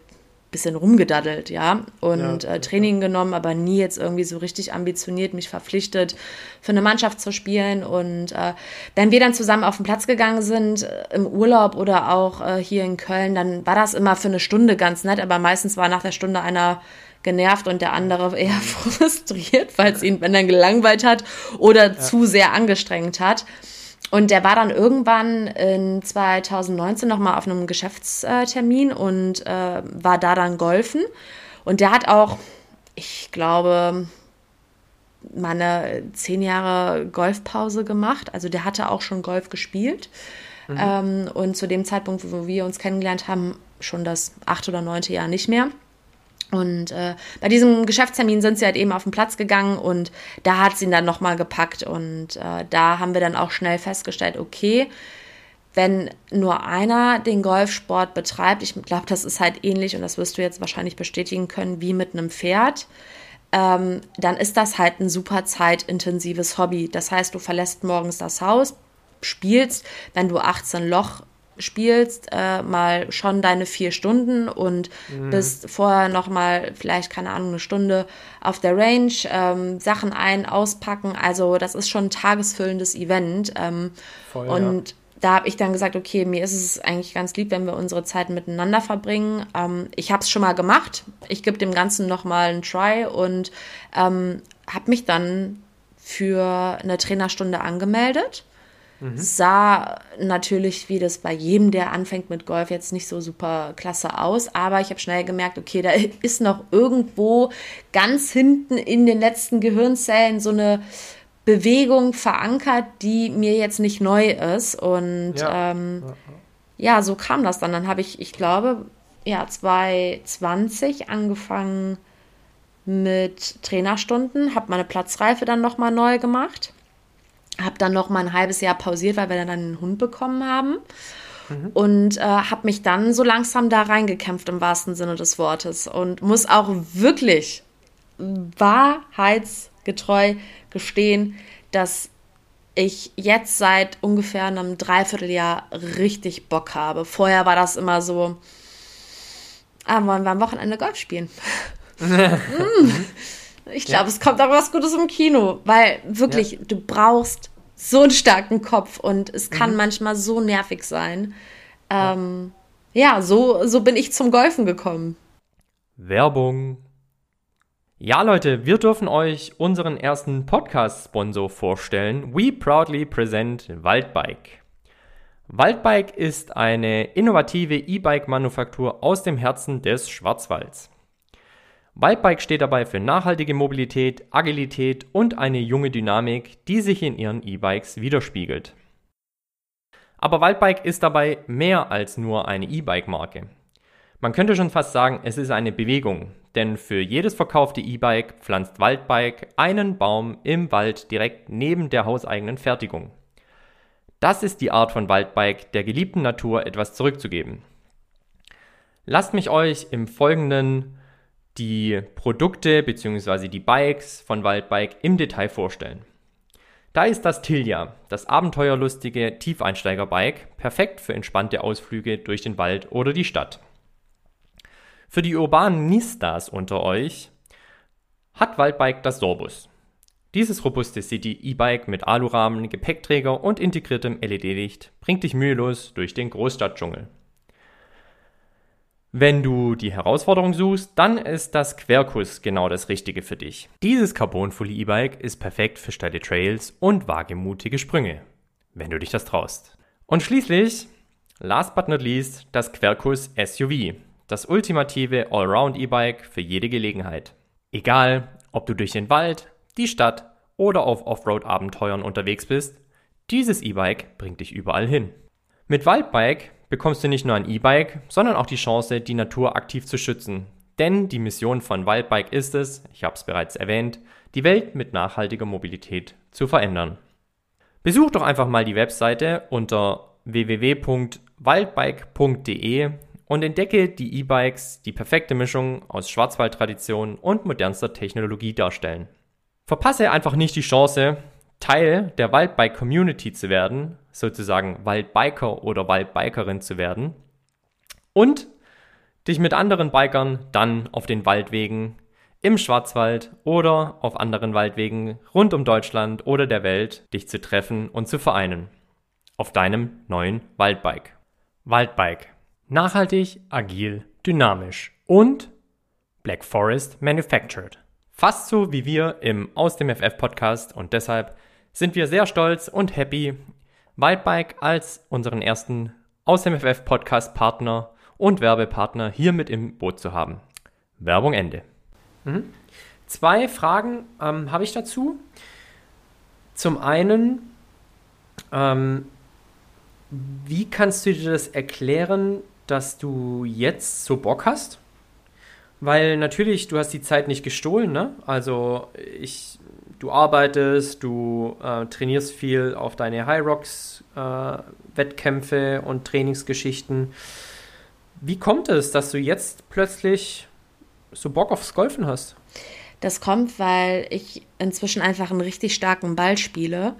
bisschen rumgedaddelt, ja, und ja, äh, Training ja. genommen, aber nie jetzt irgendwie so richtig ambitioniert, mich verpflichtet, für eine Mannschaft zu spielen. Und äh, wenn wir dann zusammen auf den Platz gegangen sind, äh, im Urlaub oder auch äh, hier in Köln, dann war das immer für eine Stunde ganz nett, aber meistens war nach der Stunde einer genervt und der andere eher frustriert, weil es ihn, wenn er gelangweilt hat oder ja. zu sehr angestrengt hat. Und der war dann irgendwann in 2019 nochmal auf einem Geschäftstermin und äh, war da dann golfen. Und der hat auch, ich glaube, meine zehn Jahre Golfpause gemacht. Also der hatte auch schon Golf gespielt. Mhm. Ähm, und zu dem Zeitpunkt, wo wir uns kennengelernt haben, schon das achte oder neunte Jahr nicht mehr. Und äh, bei diesem Geschäftstermin sind sie halt eben auf den Platz gegangen und da hat sie ihn dann nochmal gepackt. Und äh, da haben wir dann auch schnell festgestellt, okay, wenn nur einer den Golfsport betreibt, ich glaube, das ist halt ähnlich und das wirst du jetzt wahrscheinlich bestätigen können, wie mit einem Pferd, ähm, dann ist das halt ein super zeitintensives Hobby. Das heißt, du verlässt morgens das Haus, spielst, wenn du 18 Loch spielst, äh, mal schon deine vier Stunden und mhm. bist vorher noch mal vielleicht, keine Ahnung, eine Stunde auf der Range, ähm, Sachen ein, auspacken. Also das ist schon ein tagesfüllendes Event. Ähm, Voll, und ja. da habe ich dann gesagt, okay, mir ist es eigentlich ganz lieb, wenn wir unsere Zeit miteinander verbringen. Ähm, ich habe es schon mal gemacht. Ich gebe dem Ganzen noch mal einen Try und ähm, habe mich dann für eine Trainerstunde angemeldet Mhm. Sah natürlich, wie das bei jedem, der anfängt mit Golf, jetzt nicht so super klasse aus. Aber ich habe schnell gemerkt, okay, da ist noch irgendwo ganz hinten in den letzten Gehirnzellen so eine Bewegung verankert, die mir jetzt nicht neu ist. Und ja, ähm, ja so kam das dann. Dann habe ich, ich glaube, ja, 2020 angefangen mit Trainerstunden, habe meine Platzreife dann nochmal neu gemacht habe dann noch mal ein halbes Jahr pausiert, weil wir dann einen Hund bekommen haben. Mhm. Und äh, habe mich dann so langsam da reingekämpft im wahrsten Sinne des Wortes. Und muss auch wirklich wahrheitsgetreu gestehen, dass ich jetzt seit ungefähr einem Dreivierteljahr richtig Bock habe. Vorher war das immer so, ah, wollen wir am Wochenende Golf spielen? mm. Ich glaube, ja. es kommt aber was Gutes im Kino, weil wirklich, ja. du brauchst so einen starken Kopf und es kann mhm. manchmal so nervig sein. Ähm, ja, ja so, so bin ich zum Golfen gekommen. Werbung. Ja, Leute, wir dürfen euch unseren ersten Podcast-Sponsor vorstellen. We proudly present Waldbike. Waldbike ist eine innovative E-Bike-Manufaktur aus dem Herzen des Schwarzwalds. Waldbike steht dabei für nachhaltige Mobilität, Agilität und eine junge Dynamik, die sich in ihren E-Bikes widerspiegelt. Aber Waldbike ist dabei mehr als nur eine E-Bike-Marke. Man könnte schon fast sagen, es ist eine Bewegung, denn für jedes verkaufte E-Bike pflanzt Waldbike einen Baum im Wald direkt neben der hauseigenen Fertigung. Das ist die Art von Waldbike, der geliebten Natur etwas zurückzugeben. Lasst mich euch im Folgenden die Produkte bzw. die Bikes von Waldbike im Detail vorstellen. Da ist das Tilja, das abenteuerlustige Tiefeinsteigerbike, perfekt für entspannte Ausflüge durch den Wald oder die Stadt. Für die urbanen Nistas unter euch hat Waldbike das Sorbus. Dieses robuste City-E-Bike mit Alurahmen, Gepäckträger und integriertem LED-Licht bringt dich mühelos durch den Großstadtdschungel. Wenn du die Herausforderung suchst, dann ist das Querkurs genau das Richtige für dich. Dieses Carbon Fully E-Bike ist perfekt für steile Trails und wagemutige Sprünge, wenn du dich das traust. Und schließlich, last but not least, das Querkurs SUV, das ultimative Allround E-Bike für jede Gelegenheit. Egal, ob du durch den Wald, die Stadt oder auf Offroad-Abenteuern unterwegs bist, dieses E-Bike bringt dich überall hin. Mit Waldbike bekommst du nicht nur ein E-Bike, sondern auch die Chance, die Natur aktiv zu schützen. Denn die Mission von Wildbike ist es, ich habe es bereits erwähnt, die Welt mit nachhaltiger Mobilität zu verändern. Besuch doch einfach mal die Webseite unter www.wildbike.de und entdecke die E-Bikes, die perfekte Mischung aus Schwarzwaldtradition und modernster Technologie darstellen. Verpasse einfach nicht die Chance, Teil der Waldbike-Community zu werden, sozusagen Waldbiker oder Waldbikerin zu werden und dich mit anderen Bikern dann auf den Waldwegen im Schwarzwald oder auf anderen Waldwegen rund um Deutschland oder der Welt dich zu treffen und zu vereinen. Auf deinem neuen Waldbike. Waldbike. Nachhaltig, agil, dynamisch und Black Forest Manufactured. Fast so wie wir im Aus dem FF Podcast und deshalb sind wir sehr stolz und happy, Wildbike als unseren ersten aus dem FF Podcast Partner und Werbepartner hier mit im Boot zu haben. Werbung Ende. Mhm. Zwei Fragen ähm, habe ich dazu. Zum einen, ähm, wie kannst du dir das erklären, dass du jetzt so Bock hast? Weil natürlich, du hast die Zeit nicht gestohlen, ne? Also ich du arbeitest, du äh, trainierst viel auf deine High Rocks äh, Wettkämpfe und Trainingsgeschichten. Wie kommt es, dass du jetzt plötzlich so Bock aufs Golfen hast? Das kommt, weil ich inzwischen einfach einen richtig starken Ball spiele.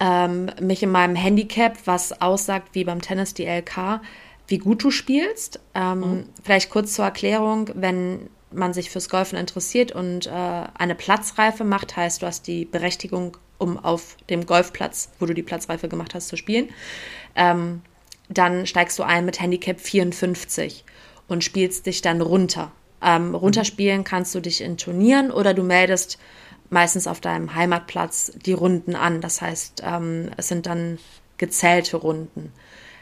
Ähm, mich in meinem Handicap, was aussagt wie beim Tennis die LK, wie gut du spielst. Ähm, mhm. Vielleicht kurz zur Erklärung, wenn man sich fürs Golfen interessiert und äh, eine Platzreife macht, heißt, du hast die Berechtigung, um auf dem Golfplatz, wo du die Platzreife gemacht hast, zu spielen, ähm, dann steigst du ein mit Handicap 54 und spielst dich dann runter. Ähm, runterspielen kannst du dich in Turnieren oder du meldest meistens auf deinem Heimatplatz die Runden an. Das heißt, ähm, es sind dann gezählte Runden.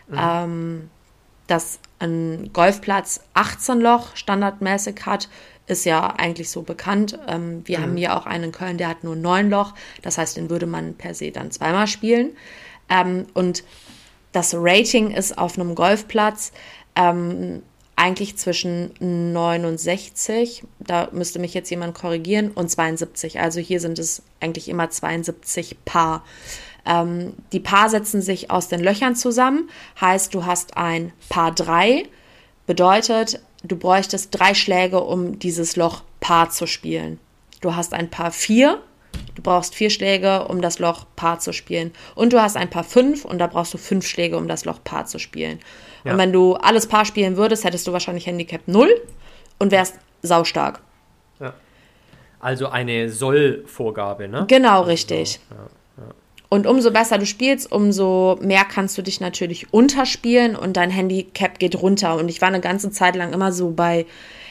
Mhm. Dass ein Golfplatz 18 Loch standardmäßig hat, ist ja eigentlich so bekannt. Ähm, wir mhm. haben hier auch einen in Köln, der hat nur 9 Loch. Das heißt, den würde man per se dann zweimal spielen. Ähm, und das Rating ist auf einem Golfplatz ähm, eigentlich zwischen 69, da müsste mich jetzt jemand korrigieren, und 72. Also hier sind es eigentlich immer 72 Paar. Ähm, die Paar setzen sich aus den Löchern zusammen, heißt, du hast ein Paar 3, bedeutet, du bräuchtest drei Schläge, um dieses Loch Paar zu spielen. Du hast ein Paar 4, du brauchst vier Schläge, um das Loch Paar zu spielen. Und du hast ein Paar fünf und da brauchst du fünf Schläge, um das Loch Paar zu spielen. Ja. Und wenn du alles Paar spielen würdest, hättest du wahrscheinlich Handicap 0 und wärst saustark. Ja. Also eine Soll-Vorgabe, ne? Genau, richtig. Ja. Und umso besser du spielst, umso mehr kannst du dich natürlich unterspielen und dein Handicap geht runter. Und ich war eine ganze Zeit lang immer so bei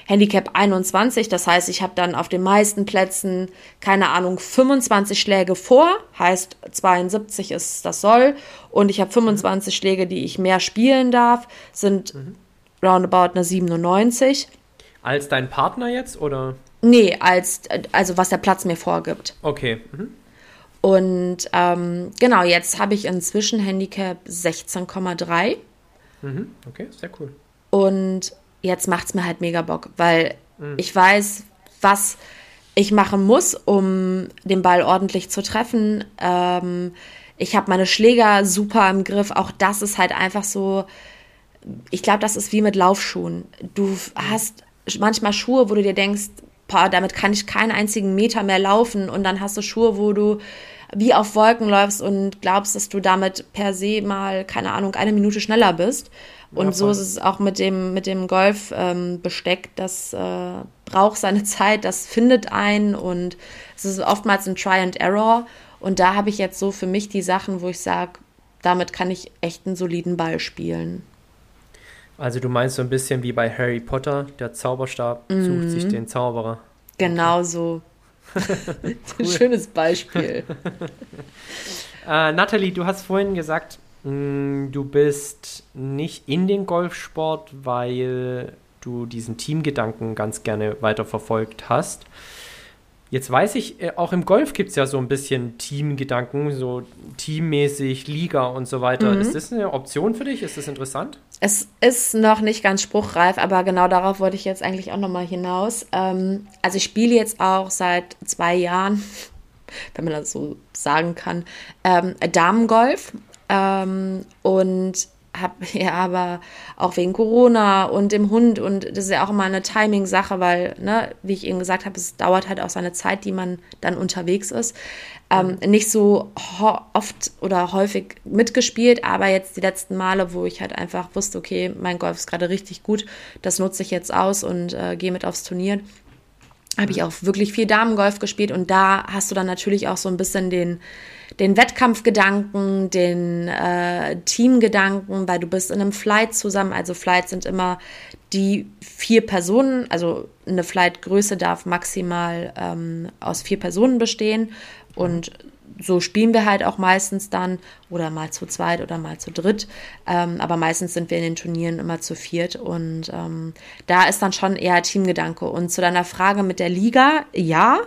Handicap 21. Das heißt, ich habe dann auf den meisten Plätzen, keine Ahnung, 25 Schläge vor, heißt 72 ist das Soll. Und ich habe 25 mhm. Schläge, die ich mehr spielen darf, sind mhm. roundabout eine 97. Als dein Partner jetzt oder? Nee, als, also was der Platz mir vorgibt. Okay. Mhm. Und ähm, genau, jetzt habe ich inzwischen Handicap 16,3. Mhm, okay, sehr cool. Und jetzt macht es mir halt mega Bock, weil mhm. ich weiß, was ich machen muss, um den Ball ordentlich zu treffen. Ähm, ich habe meine Schläger super im Griff. Auch das ist halt einfach so. Ich glaube, das ist wie mit Laufschuhen. Du mhm. hast manchmal Schuhe, wo du dir denkst, boah, damit kann ich keinen einzigen Meter mehr laufen. Und dann hast du Schuhe, wo du wie auf Wolken läufst und glaubst, dass du damit per se mal, keine Ahnung, eine Minute schneller bist. Und ja, so ist es auch mit dem, mit dem Golfbesteck. Ähm, das äh, braucht seine Zeit, das findet einen und es ist oftmals ein Try and Error. Und da habe ich jetzt so für mich die Sachen, wo ich sage, damit kann ich echt einen soliden Ball spielen. Also du meinst so ein bisschen wie bei Harry Potter, der Zauberstab mhm. sucht sich den Zauberer. Genau so. cool. Schönes Beispiel. äh, Nathalie, du hast vorhin gesagt, mh, mm, du bist nicht in den Golfsport, weil du diesen Teamgedanken ganz gerne weiterverfolgt hast. Jetzt weiß ich, äh, auch im Golf gibt es ja so ein bisschen Teamgedanken, so teammäßig, Liga und so weiter. Mhm. Ist das eine Option für dich? Ist das interessant? Es ist noch nicht ganz spruchreif, aber genau darauf wollte ich jetzt eigentlich auch nochmal hinaus. Ähm, also ich spiele jetzt auch seit zwei Jahren, wenn man das so sagen kann, ähm, Damengolf. Ähm, und habe ja aber auch wegen Corona und dem Hund und das ist ja auch immer eine Timing-Sache, weil, ne, wie ich eben gesagt habe, es dauert halt auch seine Zeit, die man dann unterwegs ist. Ähm, mhm. nicht so oft oder häufig mitgespielt, aber jetzt die letzten Male, wo ich halt einfach wusste, okay, mein Golf ist gerade richtig gut, das nutze ich jetzt aus und äh, gehe mit aufs Turnier habe ich mhm. auch wirklich viel Damengolf gespielt und da hast du dann natürlich auch so ein bisschen den, den Wettkampfgedanken, den äh, Teamgedanken, weil du bist in einem Flight zusammen. Also Flights sind immer die vier Personen, also eine Flightgröße darf maximal ähm, aus vier Personen bestehen und so spielen wir halt auch meistens dann oder mal zu zweit oder mal zu dritt. Ähm, aber meistens sind wir in den Turnieren immer zu viert und ähm, da ist dann schon eher Teamgedanke. Und zu deiner Frage mit der Liga, ja,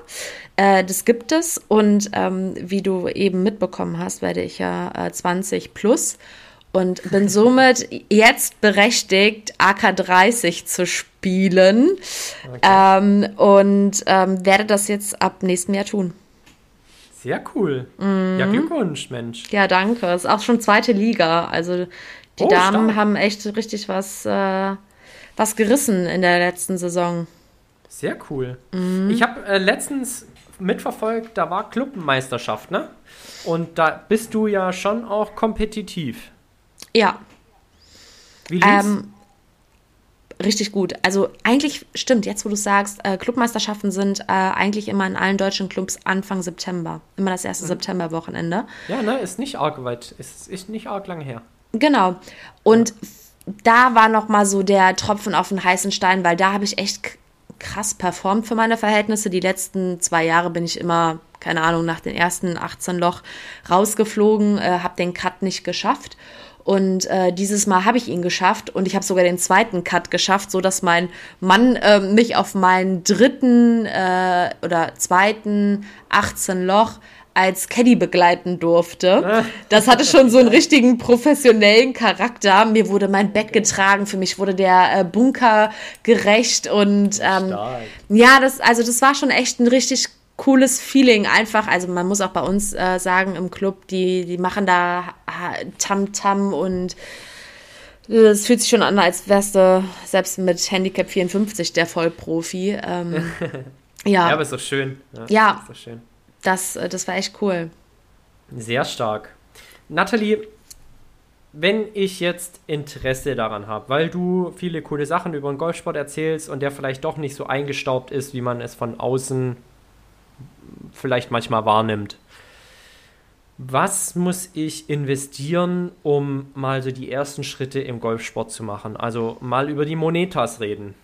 äh, das gibt es. Und ähm, wie du eben mitbekommen hast, werde ich ja äh, 20 plus und bin somit jetzt berechtigt, AK30 zu spielen okay. ähm, und ähm, werde das jetzt ab nächstem Jahr tun. Sehr cool. Mhm. Ja, Glückwunsch, Mensch. Ja, danke. Ist auch schon zweite Liga. Also die oh, Damen stark. haben echt richtig was, äh, was gerissen in der letzten Saison. Sehr cool. Mhm. Ich habe äh, letztens mitverfolgt, da war Clubmeisterschaft, ne? Und da bist du ja schon auch kompetitiv. Ja. Wie lief's? Ähm, richtig gut. Also eigentlich stimmt, jetzt wo du sagst, äh, Clubmeisterschaften sind äh, eigentlich immer in allen deutschen Clubs Anfang September. Immer das erste mhm. Septemberwochenende. Ja, ne, ist nicht arg weit, ist, ist nicht arg lang her. Genau. Und ja. da war noch mal so der Tropfen auf den heißen Stein, weil da habe ich echt krass performt für meine Verhältnisse. Die letzten zwei Jahre bin ich immer, keine Ahnung, nach den ersten 18 Loch rausgeflogen, äh, habe den Cut nicht geschafft. Und äh, dieses Mal habe ich ihn geschafft und ich habe sogar den zweiten Cut geschafft, so dass mein Mann äh, mich auf meinen dritten äh, oder zweiten 18 Loch als Caddy begleiten durfte. Das hatte schon so einen richtigen professionellen Charakter. Mir wurde mein Bett getragen, für mich wurde der äh, Bunker gerecht und ähm, ja, das also das war schon echt ein richtig cooles Feeling einfach. Also man muss auch bei uns äh, sagen im Club, die, die machen da Tam-Tam und es fühlt sich schon an, als wärst du selbst mit Handicap 54 der Vollprofi. Ähm, ja. ja, aber ist doch schön. Ja. ja. Ist doch schön. Das, äh, das war echt cool. Sehr stark. Nathalie, wenn ich jetzt Interesse daran habe, weil du viele coole Sachen über den Golfsport erzählst und der vielleicht doch nicht so eingestaubt ist, wie man es von außen vielleicht manchmal wahrnimmt. Was muss ich investieren, um mal so die ersten Schritte im Golfsport zu machen? Also mal über die Monetas reden.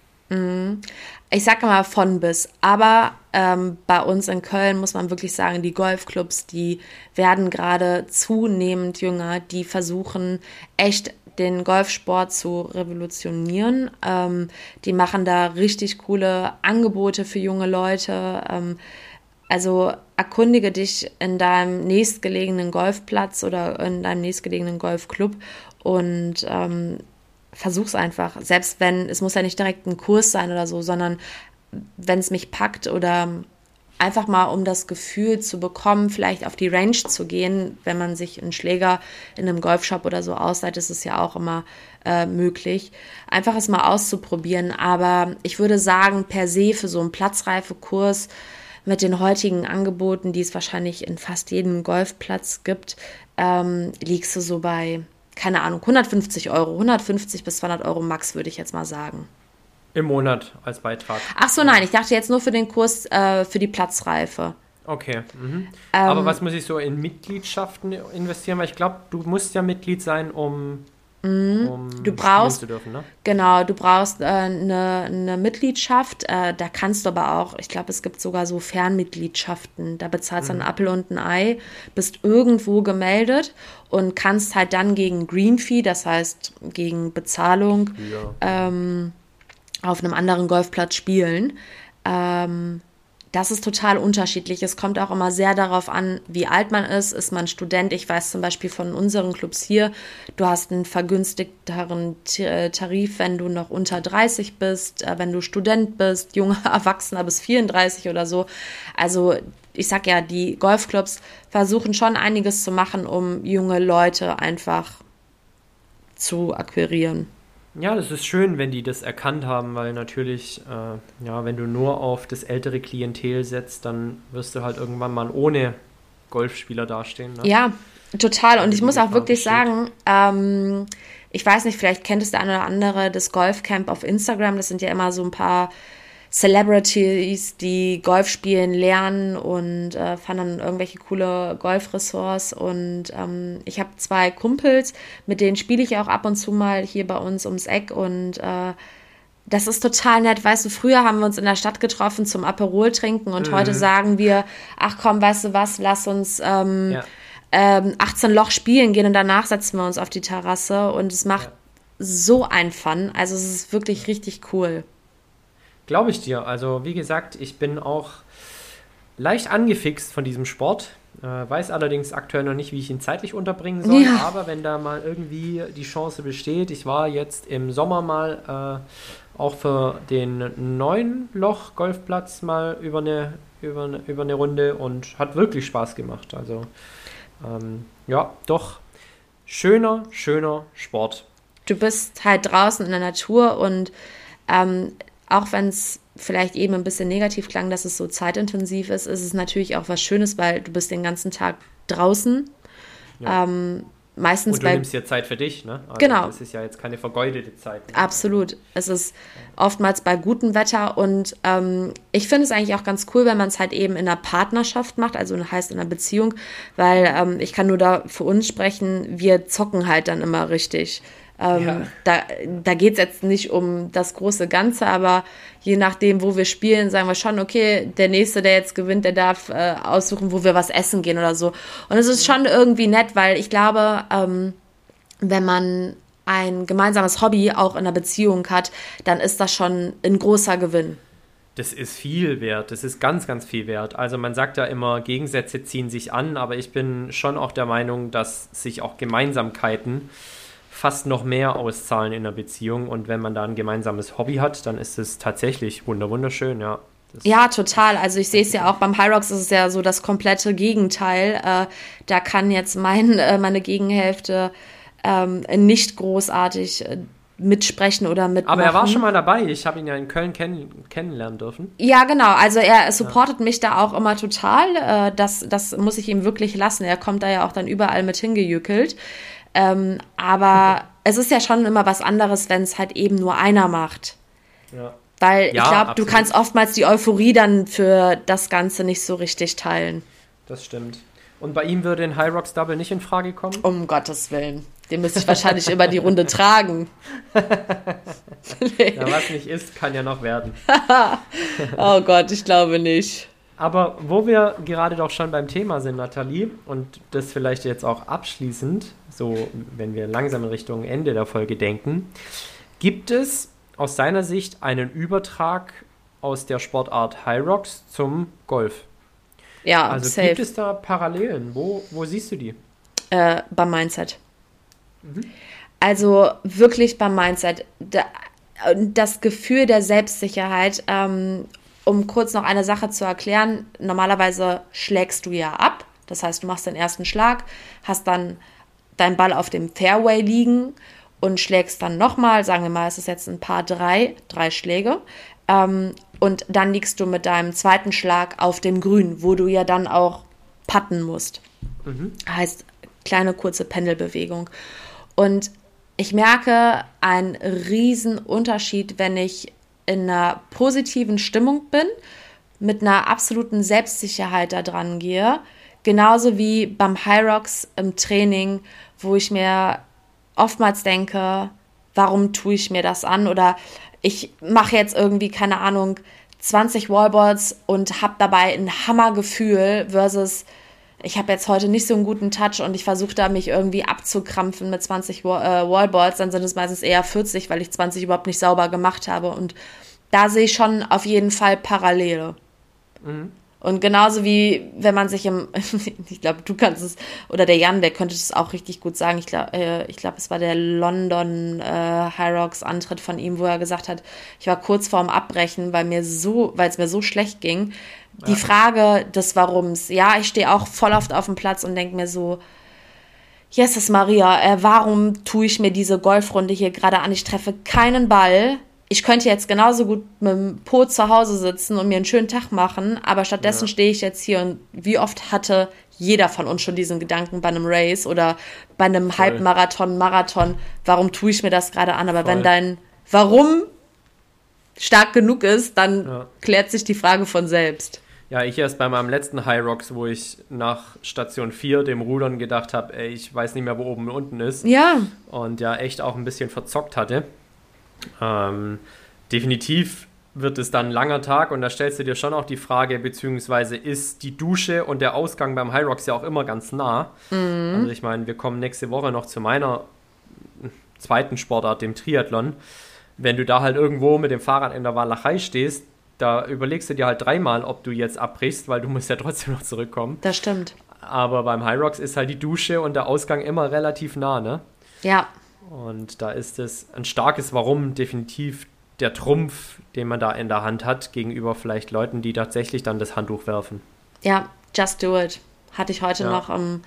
Ich sage mal von bis, aber ähm, bei uns in Köln muss man wirklich sagen, die Golfclubs, die werden gerade zunehmend jünger, die versuchen echt den Golfsport zu revolutionieren. Ähm, die machen da richtig coole Angebote für junge Leute. Ähm, also erkundige dich in deinem nächstgelegenen Golfplatz oder in deinem nächstgelegenen Golfclub und ähm, versuch's einfach. Selbst wenn, es muss ja nicht direkt ein Kurs sein oder so, sondern wenn es mich packt oder einfach mal um das Gefühl zu bekommen, vielleicht auf die Range zu gehen, wenn man sich einen Schläger in einem Golfshop oder so ausleiht, ist es ja auch immer äh, möglich. Einfach es mal auszuprobieren. Aber ich würde sagen, per se für so einen Platzreife-Kurs mit den heutigen Angeboten, die es wahrscheinlich in fast jedem Golfplatz gibt, ähm, liegst du so bei keine Ahnung, 150 Euro, 150 bis 200 Euro max, würde ich jetzt mal sagen. Im Monat als Beitrag. Ach so, nein, ich dachte jetzt nur für den Kurs äh, für die Platzreife. Okay. Mhm. Ähm, Aber was muss ich so in Mitgliedschaften investieren? Weil ich glaube, du musst ja Mitglied sein, um Mhm. Um du brauchst, dürfen, ne? genau, du brauchst äh, eine, eine Mitgliedschaft. Äh, da kannst du aber auch, ich glaube, es gibt sogar so Fernmitgliedschaften. Da bezahlst du mhm. einen Apfel und ein Ei, bist irgendwo gemeldet und kannst halt dann gegen Green Fee, das heißt gegen Bezahlung, ja. ähm, auf einem anderen Golfplatz spielen. Ähm, das ist total unterschiedlich. Es kommt auch immer sehr darauf an, wie alt man ist. Ist man Student? Ich weiß zum Beispiel von unseren Clubs hier, du hast einen vergünstigteren äh, Tarif, wenn du noch unter 30 bist, äh, wenn du Student bist, junger Erwachsener bis 34 oder so. Also ich sag ja, die Golfclubs versuchen schon einiges zu machen, um junge Leute einfach zu akquirieren. Ja, das ist schön, wenn die das erkannt haben, weil natürlich, äh, ja, wenn du nur auf das ältere Klientel setzt, dann wirst du halt irgendwann mal ohne Golfspieler dastehen. Ne? Ja, total. Und ich muss auch wirklich besteht. sagen, ähm, ich weiß nicht, vielleicht kennt es der eine oder andere das Golfcamp auf Instagram. Das sind ja immer so ein paar Celebrities, die Golf spielen, lernen und äh, fahren dann irgendwelche coole Golfressorts. Und ähm, ich habe zwei Kumpels, mit denen spiele ich auch ab und zu mal hier bei uns ums Eck und äh, das ist total nett. Weißt du, früher haben wir uns in der Stadt getroffen zum Aperol trinken und mhm. heute sagen wir, ach komm, weißt du was, lass uns ähm, ja. ähm, 18 Loch spielen gehen und danach setzen wir uns auf die Terrasse und es macht ja. so ein Fun. Also es ist wirklich richtig cool. Glaube ich dir. Also, wie gesagt, ich bin auch leicht angefixt von diesem Sport. Äh, weiß allerdings aktuell noch nicht, wie ich ihn zeitlich unterbringen soll. Ja. Aber wenn da mal irgendwie die Chance besteht, ich war jetzt im Sommer mal äh, auch für den neuen Loch Golfplatz mal über eine, über, eine, über eine Runde und hat wirklich Spaß gemacht. Also ähm, ja, doch schöner, schöner Sport. Du bist halt draußen in der Natur und ähm, auch wenn es vielleicht eben ein bisschen negativ klang, dass es so zeitintensiv ist, ist es natürlich auch was Schönes, weil du bist den ganzen Tag draußen. Ja. Ähm, meistens Und du bei, nimmst ja Zeit für dich, ne? Also genau. Das ist ja jetzt keine vergeudete Zeit. Ne? Absolut. Es ist oftmals bei gutem Wetter und ähm, ich finde es eigentlich auch ganz cool, wenn man es halt eben in einer Partnerschaft macht, also heißt in einer Beziehung, weil ähm, ich kann nur da für uns sprechen, wir zocken halt dann immer richtig. Ähm, ja. Da, da geht es jetzt nicht um das große Ganze, aber je nachdem, wo wir spielen, sagen wir schon, okay, der Nächste, der jetzt gewinnt, der darf äh, aussuchen, wo wir was essen gehen oder so. Und es ist schon irgendwie nett, weil ich glaube, ähm, wenn man ein gemeinsames Hobby auch in einer Beziehung hat, dann ist das schon ein großer Gewinn. Das ist viel wert, das ist ganz, ganz viel wert. Also man sagt ja immer, Gegensätze ziehen sich an, aber ich bin schon auch der Meinung, dass sich auch Gemeinsamkeiten fast noch mehr auszahlen in einer Beziehung. Und wenn man da ein gemeinsames Hobby hat, dann ist es tatsächlich wunderschön, ja. Das ja, total. Also ich sehe es ja auch beim High Rocks ist es ja so das komplette Gegenteil. Äh, da kann jetzt mein, äh, meine Gegenhälfte ähm, nicht großartig äh, mitsprechen oder mitmachen. Aber er war schon mal dabei. Ich habe ihn ja in Köln kenn kennenlernen dürfen. Ja, genau. Also er supportet ja. mich da auch immer total. Äh, das, das muss ich ihm wirklich lassen. Er kommt da ja auch dann überall mit hingejückelt. Ähm, aber es ist ja schon immer was anderes, wenn es halt eben nur einer macht. Ja. Weil ja, ich glaube, du kannst oftmals die Euphorie dann für das Ganze nicht so richtig teilen. Das stimmt. Und bei ihm würde ein High Rocks Double nicht in Frage kommen? Um Gottes Willen. Den müsste ich wahrscheinlich über die Runde tragen. ja, was nicht ist, kann ja noch werden. oh Gott, ich glaube nicht. Aber wo wir gerade doch schon beim Thema sind, Nathalie, und das vielleicht jetzt auch abschließend, so wenn wir langsam in Richtung Ende der Folge denken, gibt es aus deiner Sicht einen Übertrag aus der Sportart High Rocks zum Golf? Ja, also safe. gibt es da Parallelen? Wo, wo siehst du die? Äh, beim Mindset. Mhm. Also wirklich beim Mindset. Das Gefühl der Selbstsicherheit, ähm, um kurz noch eine Sache zu erklären, normalerweise schlägst du ja ab. Das heißt, du machst den ersten Schlag, hast dann deinen Ball auf dem Fairway liegen und schlägst dann nochmal, sagen wir mal, es ist jetzt ein paar drei, drei Schläge. Ähm, und dann liegst du mit deinem zweiten Schlag auf dem Grün, wo du ja dann auch patten musst. Mhm. Heißt kleine kurze Pendelbewegung. Und ich merke einen riesen Unterschied, wenn ich in einer positiven Stimmung bin, mit einer absoluten Selbstsicherheit da dran gehe. Genauso wie beim High Rocks im Training, wo ich mir oftmals denke, warum tue ich mir das an? Oder ich mache jetzt irgendwie, keine Ahnung, 20 Wallballs und habe dabei ein Hammergefühl versus ich habe jetzt heute nicht so einen guten Touch und ich versuche da mich irgendwie abzukrampfen mit 20 Wall, äh, Wallballs, dann sind es meistens eher 40, weil ich 20 überhaupt nicht sauber gemacht habe und da sehe ich schon auf jeden Fall Parallele. Mhm. Und genauso wie wenn man sich im, ich glaube, du kannst es, oder der Jan, der könnte es auch richtig gut sagen. Ich glaube, äh, ich glaube, es war der London äh, High Rocks Antritt von ihm, wo er gesagt hat, ich war kurz vorm Abbrechen, weil mir so, weil es mir so schlecht ging. Die ja. Frage des Warums. Ja, ich stehe auch voll oft auf dem Platz und denke mir so, Jesus Maria, äh, warum tue ich mir diese Golfrunde hier gerade an? Ich treffe keinen Ball ich könnte jetzt genauso gut mit dem Po zu Hause sitzen und mir einen schönen Tag machen, aber stattdessen ja. stehe ich jetzt hier und wie oft hatte jeder von uns schon diesen Gedanken bei einem Race oder bei einem Voll. Halbmarathon, Marathon, warum tue ich mir das gerade an? Aber Voll. wenn dein Warum stark genug ist, dann ja. klärt sich die Frage von selbst. Ja, ich erst bei meinem letzten High Rocks, wo ich nach Station 4 dem Rudern gedacht habe, ey, ich weiß nicht mehr, wo oben und unten ist. Ja. Und ja, echt auch ein bisschen verzockt hatte. Ähm, definitiv wird es dann ein langer Tag und da stellst du dir schon auch die Frage, beziehungsweise ist die Dusche und der Ausgang beim High Rocks ja auch immer ganz nah. Mhm. Also ich meine, wir kommen nächste Woche noch zu meiner zweiten Sportart, dem Triathlon. Wenn du da halt irgendwo mit dem Fahrrad in der Walachei stehst, da überlegst du dir halt dreimal, ob du jetzt abbrichst, weil du musst ja trotzdem noch zurückkommen. Das stimmt. Aber beim High Rocks ist halt die Dusche und der Ausgang immer relativ nah, ne? Ja. Und da ist es ein starkes Warum definitiv der Trumpf, den man da in der Hand hat, gegenüber vielleicht Leuten, die tatsächlich dann das Handtuch werfen. Ja, just do it. Hatte ich heute ja. noch um,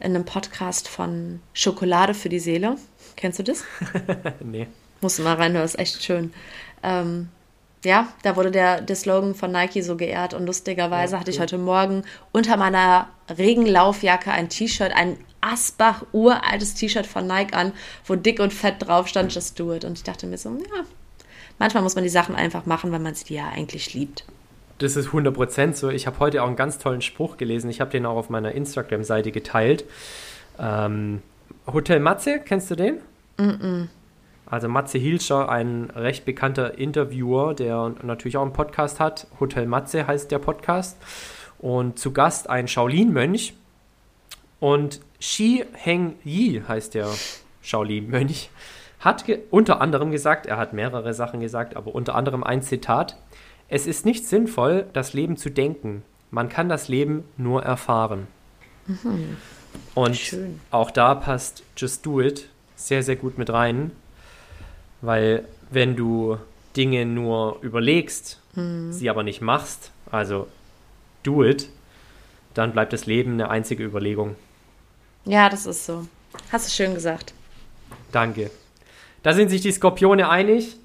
in einem Podcast von Schokolade für die Seele. Kennst du das? nee. Musst du mal reinhören, ist echt schön. Ähm, ja, da wurde der, der Slogan von Nike so geehrt und lustigerweise ja, hatte ich heute Morgen unter meiner Regenlaufjacke ein T-Shirt, ein Asbach uraltes T-Shirt von Nike an, wo dick und fett drauf stand, just do it. Und ich dachte mir so, ja, manchmal muss man die Sachen einfach machen, weil man sie ja eigentlich liebt. Das ist 100% so. Ich habe heute auch einen ganz tollen Spruch gelesen. Ich habe den auch auf meiner Instagram-Seite geteilt. Ähm, Hotel Matze, kennst du den? Mm, -mm. Also Matze Hilscher, ein recht bekannter Interviewer, der natürlich auch einen Podcast hat. Hotel Matze heißt der Podcast. Und zu Gast ein Shaolin-Mönch. Und Shi Heng Yi heißt der Shaolin-Mönch, hat unter anderem gesagt, er hat mehrere Sachen gesagt, aber unter anderem ein Zitat, es ist nicht sinnvoll, das Leben zu denken. Man kann das Leben nur erfahren. Mhm. Und Schön. auch da passt Just Do It sehr, sehr gut mit rein, weil wenn du Dinge nur überlegst, mhm. sie aber nicht machst, also do it, dann bleibt das Leben eine einzige Überlegung. Ja, das ist so. Hast du schön gesagt. Danke. Da sind sich die Skorpione einig.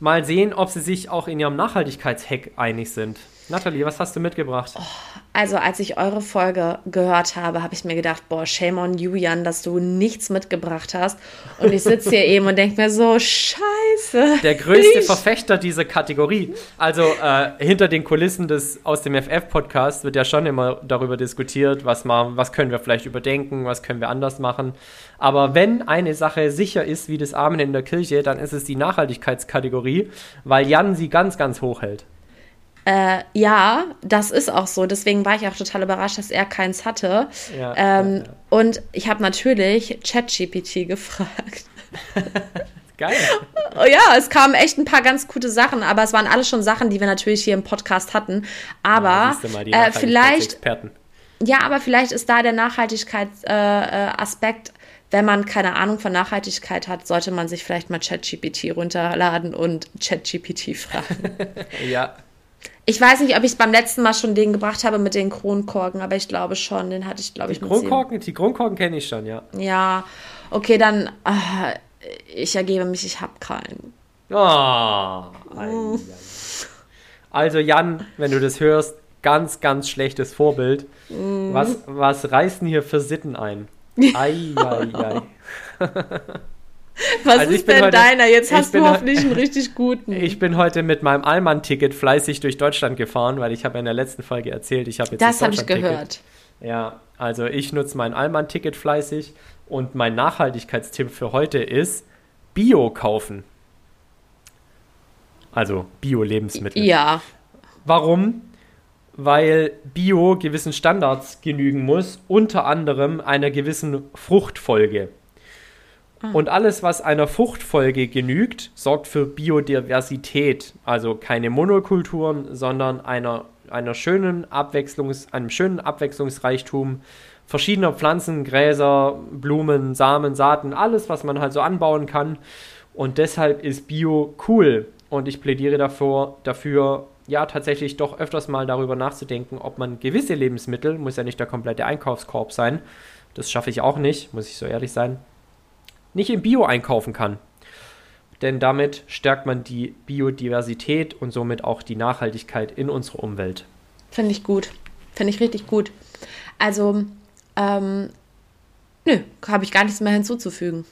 Mal sehen, ob sie sich auch in ihrem Nachhaltigkeitshack einig sind. Nathalie, was hast du mitgebracht? Oh, also, als ich eure Folge gehört habe, habe ich mir gedacht, boah, shame on you, Jan, dass du nichts mitgebracht hast. Und ich sitze hier eben und denke mir so, scheiße. Der größte ich. Verfechter dieser Kategorie. Also, äh, hinter den Kulissen des aus dem FF-Podcast wird ja schon immer darüber diskutiert, was, mal, was können wir vielleicht überdenken, was können wir anders machen. Aber wenn eine Sache sicher ist, wie das Amen in der Kirche, dann ist es die Nachhaltigkeitskategorie, weil Jan sie ganz, ganz hoch hält. Äh, ja, das ist auch so. Deswegen war ich auch total überrascht, dass er keins hatte. Ja, ähm, ja, ja. Und ich habe natürlich ChatGPT gefragt. Geil. Oh ja, es kamen echt ein paar ganz gute Sachen, aber es waren alles schon Sachen, die wir natürlich hier im Podcast hatten. Aber äh, vielleicht. Ja, aber vielleicht ist da der Nachhaltigkeitsaspekt. Äh, wenn man keine Ahnung von Nachhaltigkeit hat, sollte man sich vielleicht mal ChatGPT runterladen und ChatGPT fragen. ja. Ich weiß nicht, ob ich es beim letzten Mal schon den gebracht habe mit den Kronkorken, aber ich glaube schon. Den hatte ich, glaube ich, die Kronkorken, Die Kronkorken kenne ich schon, ja. Ja, okay, dann. Äh, ich ergebe mich, ich habe keinen. Oh, Also, Jan, wenn du das hörst, ganz, ganz schlechtes Vorbild. Mm. Was, was reißen hier für Sitten ein? Ei, ei, ei. Was also ist denn heute, deiner? Jetzt hast du hoffentlich einen richtig guten. Ich bin heute mit meinem Allmann-Ticket fleißig durch Deutschland gefahren, weil ich habe in der letzten Folge erzählt, ich habe jetzt Das habe ich gehört. Ja, also ich nutze mein Allmann-Ticket fleißig und mein Nachhaltigkeitstipp für heute ist Bio kaufen. Also Bio-Lebensmittel. Ja. Warum? Weil Bio gewissen Standards genügen muss, unter anderem einer gewissen Fruchtfolge. Ah. Und alles, was einer Fruchtfolge genügt, sorgt für Biodiversität. Also keine Monokulturen, sondern einer, einer schönen Abwechslungs, einem schönen Abwechslungsreichtum verschiedener Pflanzen, Gräser, Blumen, Samen, Saaten, alles, was man halt so anbauen kann. Und deshalb ist Bio cool. Und ich plädiere davor, dafür, ja, tatsächlich doch öfters mal darüber nachzudenken, ob man gewisse Lebensmittel, muss ja nicht der komplette Einkaufskorb sein, das schaffe ich auch nicht, muss ich so ehrlich sein, nicht im Bio einkaufen kann. Denn damit stärkt man die Biodiversität und somit auch die Nachhaltigkeit in unserer Umwelt. Finde ich gut. Finde ich richtig gut. Also, ähm, nö, habe ich gar nichts mehr hinzuzufügen.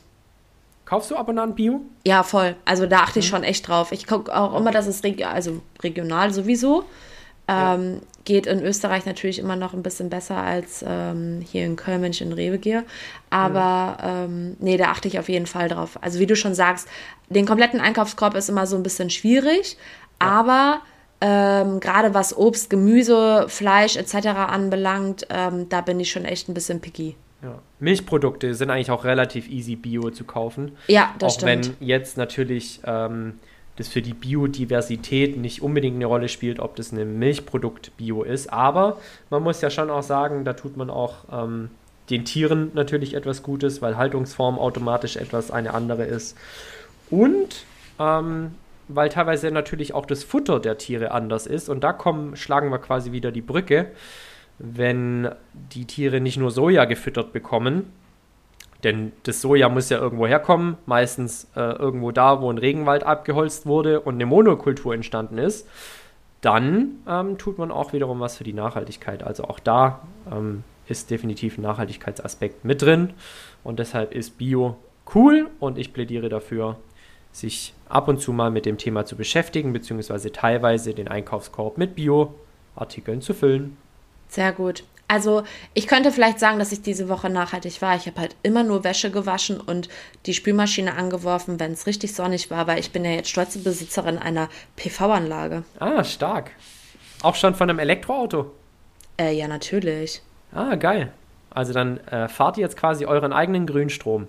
Kaufst du Abonnenten Bio? Ja, voll. Also da achte ich mhm. schon echt drauf. Ich gucke auch immer, dass es reg also regional sowieso. Ähm, ja. Geht in Österreich natürlich immer noch ein bisschen besser als ähm, hier in Köln, wenn ich in Rewe gehe. Aber ja. ähm, nee, da achte ich auf jeden Fall drauf. Also wie du schon sagst, den kompletten Einkaufskorb ist immer so ein bisschen schwierig, ja. aber ähm, gerade was Obst, Gemüse, Fleisch etc. anbelangt, ähm, da bin ich schon echt ein bisschen picky. Ja. Milchprodukte sind eigentlich auch relativ easy bio zu kaufen. Ja, das auch stimmt. Auch wenn jetzt natürlich ähm, das für die Biodiversität nicht unbedingt eine Rolle spielt, ob das ein Milchprodukt bio ist. Aber man muss ja schon auch sagen, da tut man auch ähm, den Tieren natürlich etwas Gutes, weil Haltungsform automatisch etwas eine andere ist. Und ähm, weil teilweise natürlich auch das Futter der Tiere anders ist. Und da kommen, schlagen wir quasi wieder die Brücke, wenn die Tiere nicht nur Soja gefüttert bekommen, denn das Soja muss ja irgendwo herkommen, meistens äh, irgendwo da, wo ein Regenwald abgeholzt wurde und eine Monokultur entstanden ist. Dann ähm, tut man auch wiederum was für die Nachhaltigkeit. Also auch da ähm, ist definitiv ein Nachhaltigkeitsaspekt mit drin. Und deshalb ist Bio cool und ich plädiere dafür, sich ab und zu mal mit dem Thema zu beschäftigen, beziehungsweise teilweise den Einkaufskorb mit Bio-Artikeln zu füllen. Sehr gut. Also ich könnte vielleicht sagen, dass ich diese Woche nachhaltig war. Ich habe halt immer nur Wäsche gewaschen und die Spülmaschine angeworfen, wenn es richtig sonnig war, weil ich bin ja jetzt stolze Besitzerin einer PV-Anlage. Ah, stark. Auch schon von einem Elektroauto? Äh, ja, natürlich. Ah, geil. Also dann äh, fahrt ihr jetzt quasi euren eigenen Grünstrom.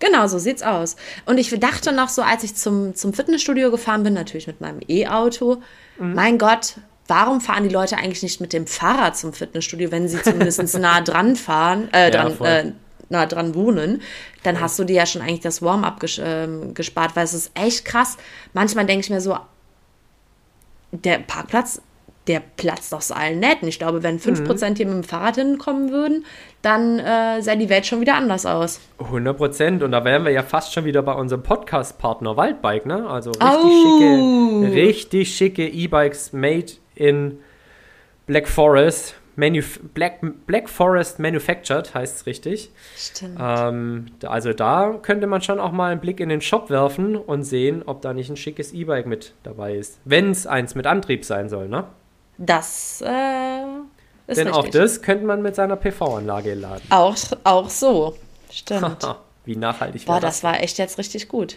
Genau, so sieht's aus. Und ich dachte noch so, als ich zum, zum Fitnessstudio gefahren bin, natürlich mit meinem E-Auto, mhm. mein Gott, warum fahren die Leute eigentlich nicht mit dem Fahrrad zum Fitnessstudio, wenn sie zumindest nah dran fahren, äh, ja, dran, äh, nah dran wohnen, dann ja. hast du dir ja schon eigentlich das Warm-up ges äh, gespart, weil es ist echt krass. Manchmal denke ich mir so, der Parkplatz, der platzt aus allen Nähten. Ich glaube, wenn 5% hier mit dem Fahrrad hinkommen würden, dann äh, sähe die Welt schon wieder anders aus. 100 Prozent. Und da wären wir ja fast schon wieder bei unserem Podcast-Partner Waldbike, ne? Also richtig Oh. schicke, richtig schicke E-Bikes made in Black Forest. Manuf Black, Black Forest Manufactured heißt es richtig. Stimmt. Ähm, also da könnte man schon auch mal einen Blick in den Shop werfen und sehen, ob da nicht ein schickes E-Bike mit dabei ist. Wenn es eins mit Antrieb sein soll, ne? Das äh, ist Denn richtig. auch das könnte man mit seiner PV-Anlage laden. Auch, auch so. Stimmt. Wie nachhaltig Boah, wäre das war echt jetzt richtig gut.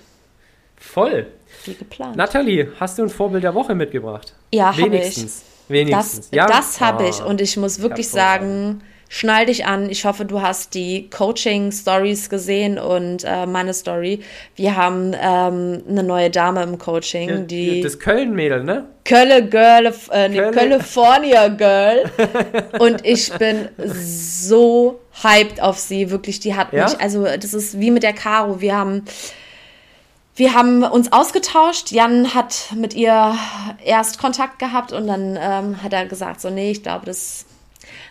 Voll. Wie geplant. Nathalie, hast du ein Vorbild der Woche mitgebracht? Ja, hab ich. Wenigstens. Wenigstens. Das, das habe ich. Ah. Und ich muss wirklich hervorragend. sagen, schnall dich an. Ich hoffe, du hast die Coaching-Stories gesehen und äh, meine Story. Wir haben ähm, eine neue Dame im Coaching, die das Köln-Mädel, ne? Kölle Girl, äh, nee, California Girl. und ich bin so hyped auf sie. Wirklich, die hat Ja? mich, also das ist wie mit der Caro. Wir haben, wir haben uns ausgetauscht. Jan hat mit ihr erst Kontakt gehabt und dann ähm, hat er gesagt, so, nee, ich glaube, das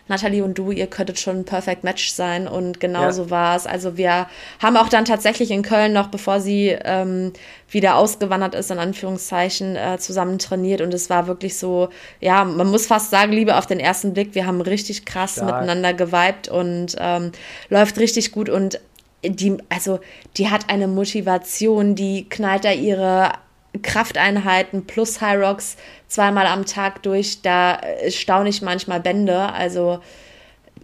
Nathalie und du, ihr könntet schon ein Perfect Match sein und genau Ja. so war es. Also wir haben auch dann tatsächlich in Köln noch, bevor sie ähm, wieder ausgewandert ist, in Anführungszeichen, äh, zusammen trainiert und es war wirklich so, ja, man muss fast sagen, Liebe auf den ersten Blick, wir haben richtig krass Stark. miteinander geweibt und ähm, läuft richtig gut und die, also die hat eine Motivation, die knallt da ihre Krafteinheiten plus High Rocks zweimal am Tag durch. Da äh, staune ich manchmal Bände. Also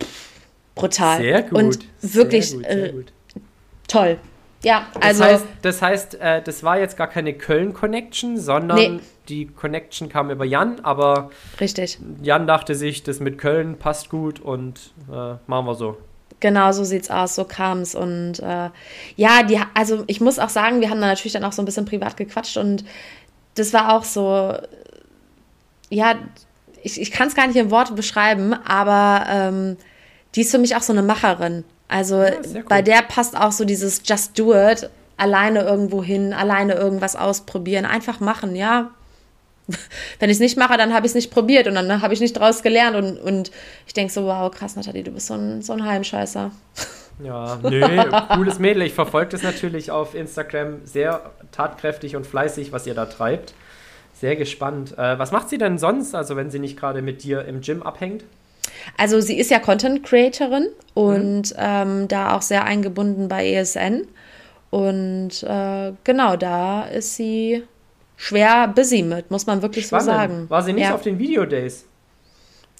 pff, brutal. Sehr gut. Und wirklich sehr gut, sehr äh, gut. toll. Ja, Das also heißt, das, heißt äh, das war jetzt gar keine Köln-Connection, sondern Nee. die Connection kam über Jan, aber richtig. Jan dachte sich, das mit Köln passt gut und äh, machen wir so. Genau so sieht's aus, so kam's und äh, ja, die, also ich muss auch sagen, wir haben da natürlich dann auch so ein bisschen privat gequatscht und das war auch so, ja, ich, ich kann es gar nicht in Worte beschreiben, aber ähm, die ist für mich auch so eine Macherin. Also sehr cool. bei der passt auch so dieses Just Do It, alleine irgendwo hin, alleine irgendwas ausprobieren, einfach machen, ja. Wenn ich es nicht mache, dann habe ich es nicht probiert und dann habe ich nicht draus gelernt und, und ich denke so, wow, krass, Nathalie, du bist so ein, so ein Heimscheißer. Ja, nö, cooles Mädel. Ich verfolge das natürlich auf Instagram sehr tatkräftig und fleißig, was ihr da treibt. Sehr gespannt. Äh, was macht sie denn sonst, also wenn sie nicht gerade mit dir im Gym abhängt? Also sie ist ja Content Creatorin und ähm, da auch sehr eingebunden bei ESN. Und äh, genau, da ist sie schwer busy mit, muss man wirklich so sagen. War sie nicht ja. auf den Videodays?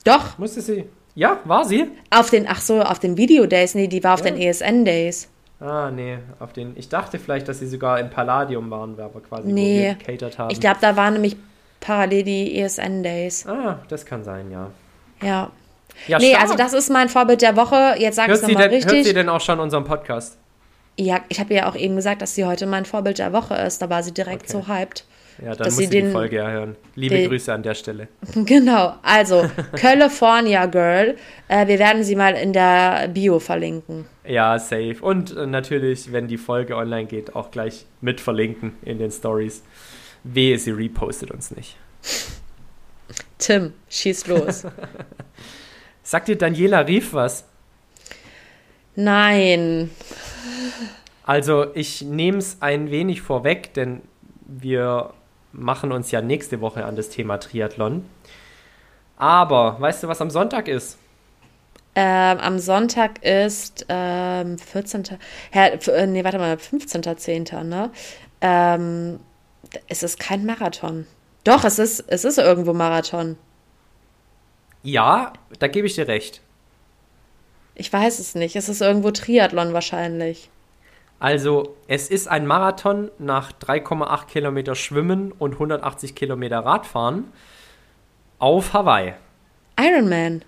Doch, Musste sie? Ja, war sie? auf den, ach so, auf den Video Days, nee, die war auf Ja. den ESN Days. Ah, nee, auf den. Ich dachte vielleicht, dass sie sogar im Palladium waren, aber quasi Nee. gecatert haben. Ich glaube, da waren nämlich parallel die ESN Days. Ah, das kann sein, ja. Ja. Ja, nee, stark. also das ist mein Vorbild der Woche. Jetzt sag ich nochmal denn, hört richtig. sie denn auch schon unseren Podcast? Ja, ich habe ja auch eben gesagt, dass sie heute mein Vorbild der Woche ist. Da war sie direkt Okay. so hyped. Ja, dann Dass muss sie sie die den- Folge ja hören. Liebe den- Grüße an der Stelle. Genau, also California Girl. Äh, wir werden sie mal in der Bio verlinken. Ja, safe. Und äh, natürlich, wenn die Folge online geht, auch gleich mit verlinken in den Stories. Wehe, sie repostet uns nicht. Tim, schieß los. Sagt dir Daniela Rief was? Nein. Also, ich nehme es ein wenig vorweg, denn wir machen uns ja nächste Woche an das Thema Triathlon. Aber, weißt du, was am Sonntag ist? Ähm, am Sonntag ist ähm, 14. Herr, äh, nee, warte mal, 15.10., ne? Ähm, es ist kein Marathon. Doch, es ist, es ist irgendwo Marathon. Ja, da gebe ich dir recht. Ich weiß es nicht. Es ist irgendwo Triathlon wahrscheinlich. Also, es ist ein Marathon nach 3,8 Kilometer Schwimmen und 180 Kilometer Radfahren auf Hawaii. Ironman.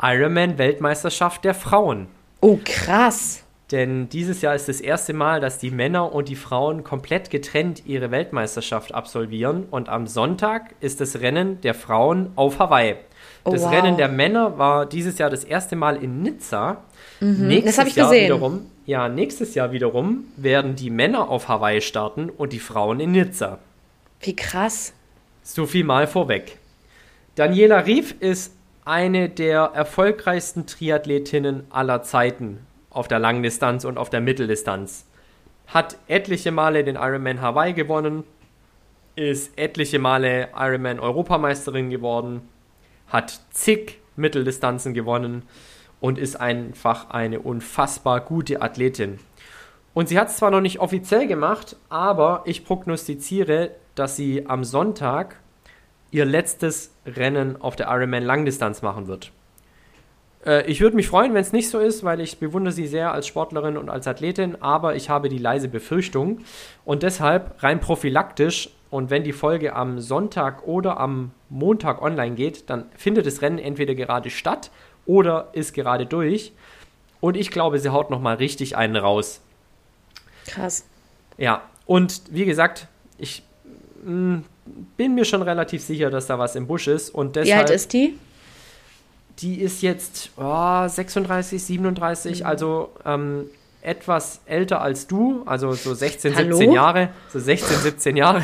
Ironman-Weltmeisterschaft der Frauen. Oh, krass. Denn dieses Jahr ist das erste Mal, dass die Männer und die Frauen komplett getrennt ihre Weltmeisterschaft absolvieren. Und am Sonntag ist das Rennen der Frauen auf Hawaii. Oh, Das wow. Rennen der Männer war dieses Jahr das erste Mal in Nizza. Nächstes Mhm, das hab ich Jahr gesehen. Wiederum, ja, nächstes Jahr wiederum werden die Männer auf Hawaii starten und die Frauen in Nizza. Wie krass. So viel mal vorweg. Daniela Rief ist eine der erfolgreichsten Triathletinnen aller Zeiten auf der Langdistanz und auf der Mitteldistanz. Hat etliche Male den Ironman Hawaii gewonnen, ist etliche Male Ironman Europameisterin geworden, hat zig Mitteldistanzen gewonnen und ist einfach eine unfassbar gute Athletin. Und sie hat es zwar noch nicht offiziell gemacht, aber ich prognostiziere, dass sie am Sonntag ihr letztes Rennen auf der Ironman Langdistanz machen wird. Äh, ich würde mich freuen, wenn es nicht so ist, weil ich bewundere sie sehr als Sportlerin und als Athletin, aber ich habe die leise Befürchtung und deshalb rein prophylaktisch und wenn die Folge am Sonntag oder am Montag online geht, dann findet das Rennen entweder gerade statt oder ist gerade durch. Und ich glaube, sie haut nochmal richtig einen raus. Krass. Ja, und wie gesagt, ich mh, mm, bin mir schon relativ sicher, dass da was im Busch ist. Und deshalb, wie alt ist die? Die ist jetzt oh, 36, 37, mhm. also ähm, etwas älter als du, also so 16, Hallo? 17 Jahre. So 16, 17 Jahre.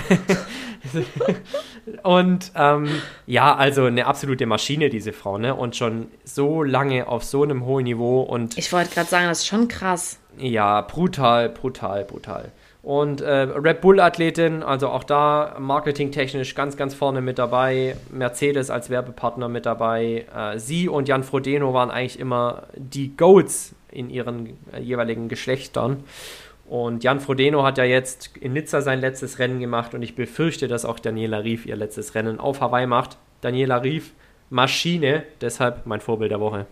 und ähm, ja, also eine absolute Maschine, diese Frau, ne? Und schon so lange auf so einem hohen Niveau und. Ich wollte gerade sagen, das ist schon krass. Ja, brutal, brutal, brutal. Und äh, Red Bull-Athletin, also auch da marketingtechnisch ganz, ganz vorne mit dabei. Mercedes als Werbepartner mit dabei. Äh, sie und Jan Frodeno waren eigentlich immer die Goats in ihren äh, jeweiligen Geschlechtern. Und Jan Frodeno hat ja jetzt in Nizza sein letztes Rennen gemacht und ich befürchte, dass auch Daniela Rief ihr letztes Rennen auf Hawaii macht. Daniela Rief, Maschine, deshalb mein Vorbild der Woche.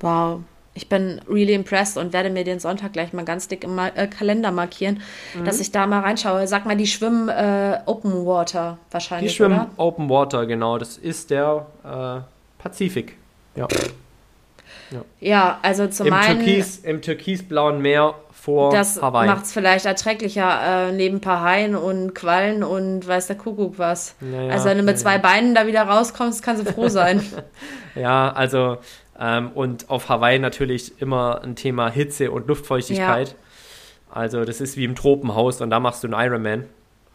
Wow, ich bin really impressed und werde mir den Sonntag gleich mal ganz dick im äh, Kalender markieren, mhm. dass ich da mal reinschaue. Sag mal, die schwimmen äh, Open Water wahrscheinlich. Die schwimmen oder? Open Water, genau. Das ist der äh, Pazifik. Ja. Ja, ja also zum Im einen. Türkis, Im türkisblauen Meer vor das Hawaii. Das macht es vielleicht erträglicher, äh, neben ein paar Haien und Quallen und weiß der Kuckuck was. Ja, also wenn du mit zwei Beinen da wieder rauskommst, kannst du froh sein. ja, also ähm, und auf Hawaii natürlich immer ein Thema Hitze und Luftfeuchtigkeit. Ja. Also das ist wie im Tropenhaus und da machst du einen Ironman.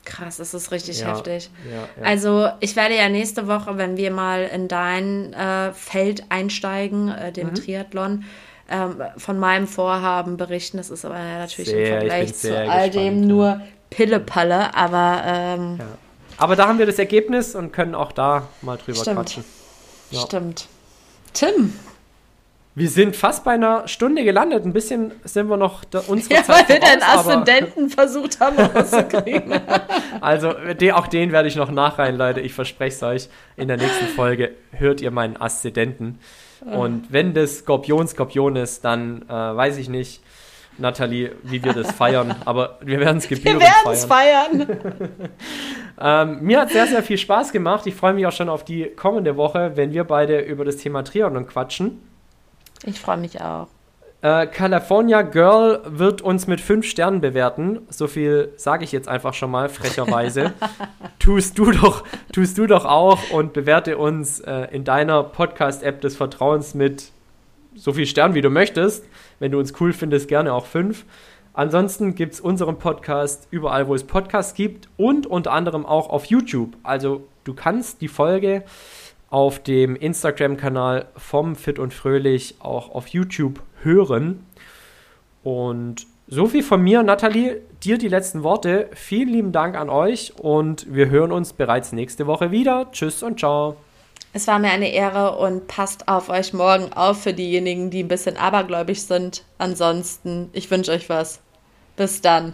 Krass, das ist richtig ja, heftig. Ja, also ich werde ja nächste Woche, wenn wir mal in dein äh, Feld einsteigen, äh, den mhm. Triathlon, ähm, von meinem Vorhaben berichten. Das ist aber natürlich sehr, im Vergleich zu all dem nur Pillepalle, aber ähm, aber da haben wir das Ergebnis und können auch da mal drüber stimmt. quatschen. Stimmt. Tim, wir sind fast bei einer Stunde gelandet. Ein bisschen sind wir noch da, unsere ja, Zeit weil wir den Aszendenten versucht haben rauszukriegen. also de, auch den werde ich noch nachreihen, Leute. Ich verspreche es euch. In der nächsten Folge hört ihr meinen Aszendenten. Und wenn das Skorpion Skorpion ist, dann äh, weiß ich nicht, Nathalie, wie wir das feiern. Aber wir werden es gebührend wir feiern. feiern. ähm, mir hat sehr, sehr viel Spaß gemacht. Ich freue mich auch schon auf die kommende Woche, wenn wir beide über das Thema Triathlon quatschen. Ich freue mich auch. Äh, California Girl wird uns mit fünf Sternen bewerten. So viel sage ich jetzt einfach schon mal, frecherweise. tust, du doch, tust du doch auch und bewerte uns äh, in deiner Podcast-App des Vertrauens mit so viel Sternen, wie du möchtest. Wenn du uns cool findest, gerne auch fünf. Ansonsten gibt es unseren Podcast überall, wo es Podcasts gibt und unter anderem auch auf YouTube. Also du kannst die Folge auf dem Instagram-Kanal vom Fit und Fröhlich auch auf YouTube hören. Und so viel von mir, Nathalie, dir die letzten Worte. Vielen lieben Dank an euch und wir hören uns bereits nächste Woche wieder. Tschüss und ciao. Es war mir eine Ehre und passt auf euch morgen auf für diejenigen, die ein bisschen abergläubig sind. Ansonsten, ich wünsche euch was. Bis dann.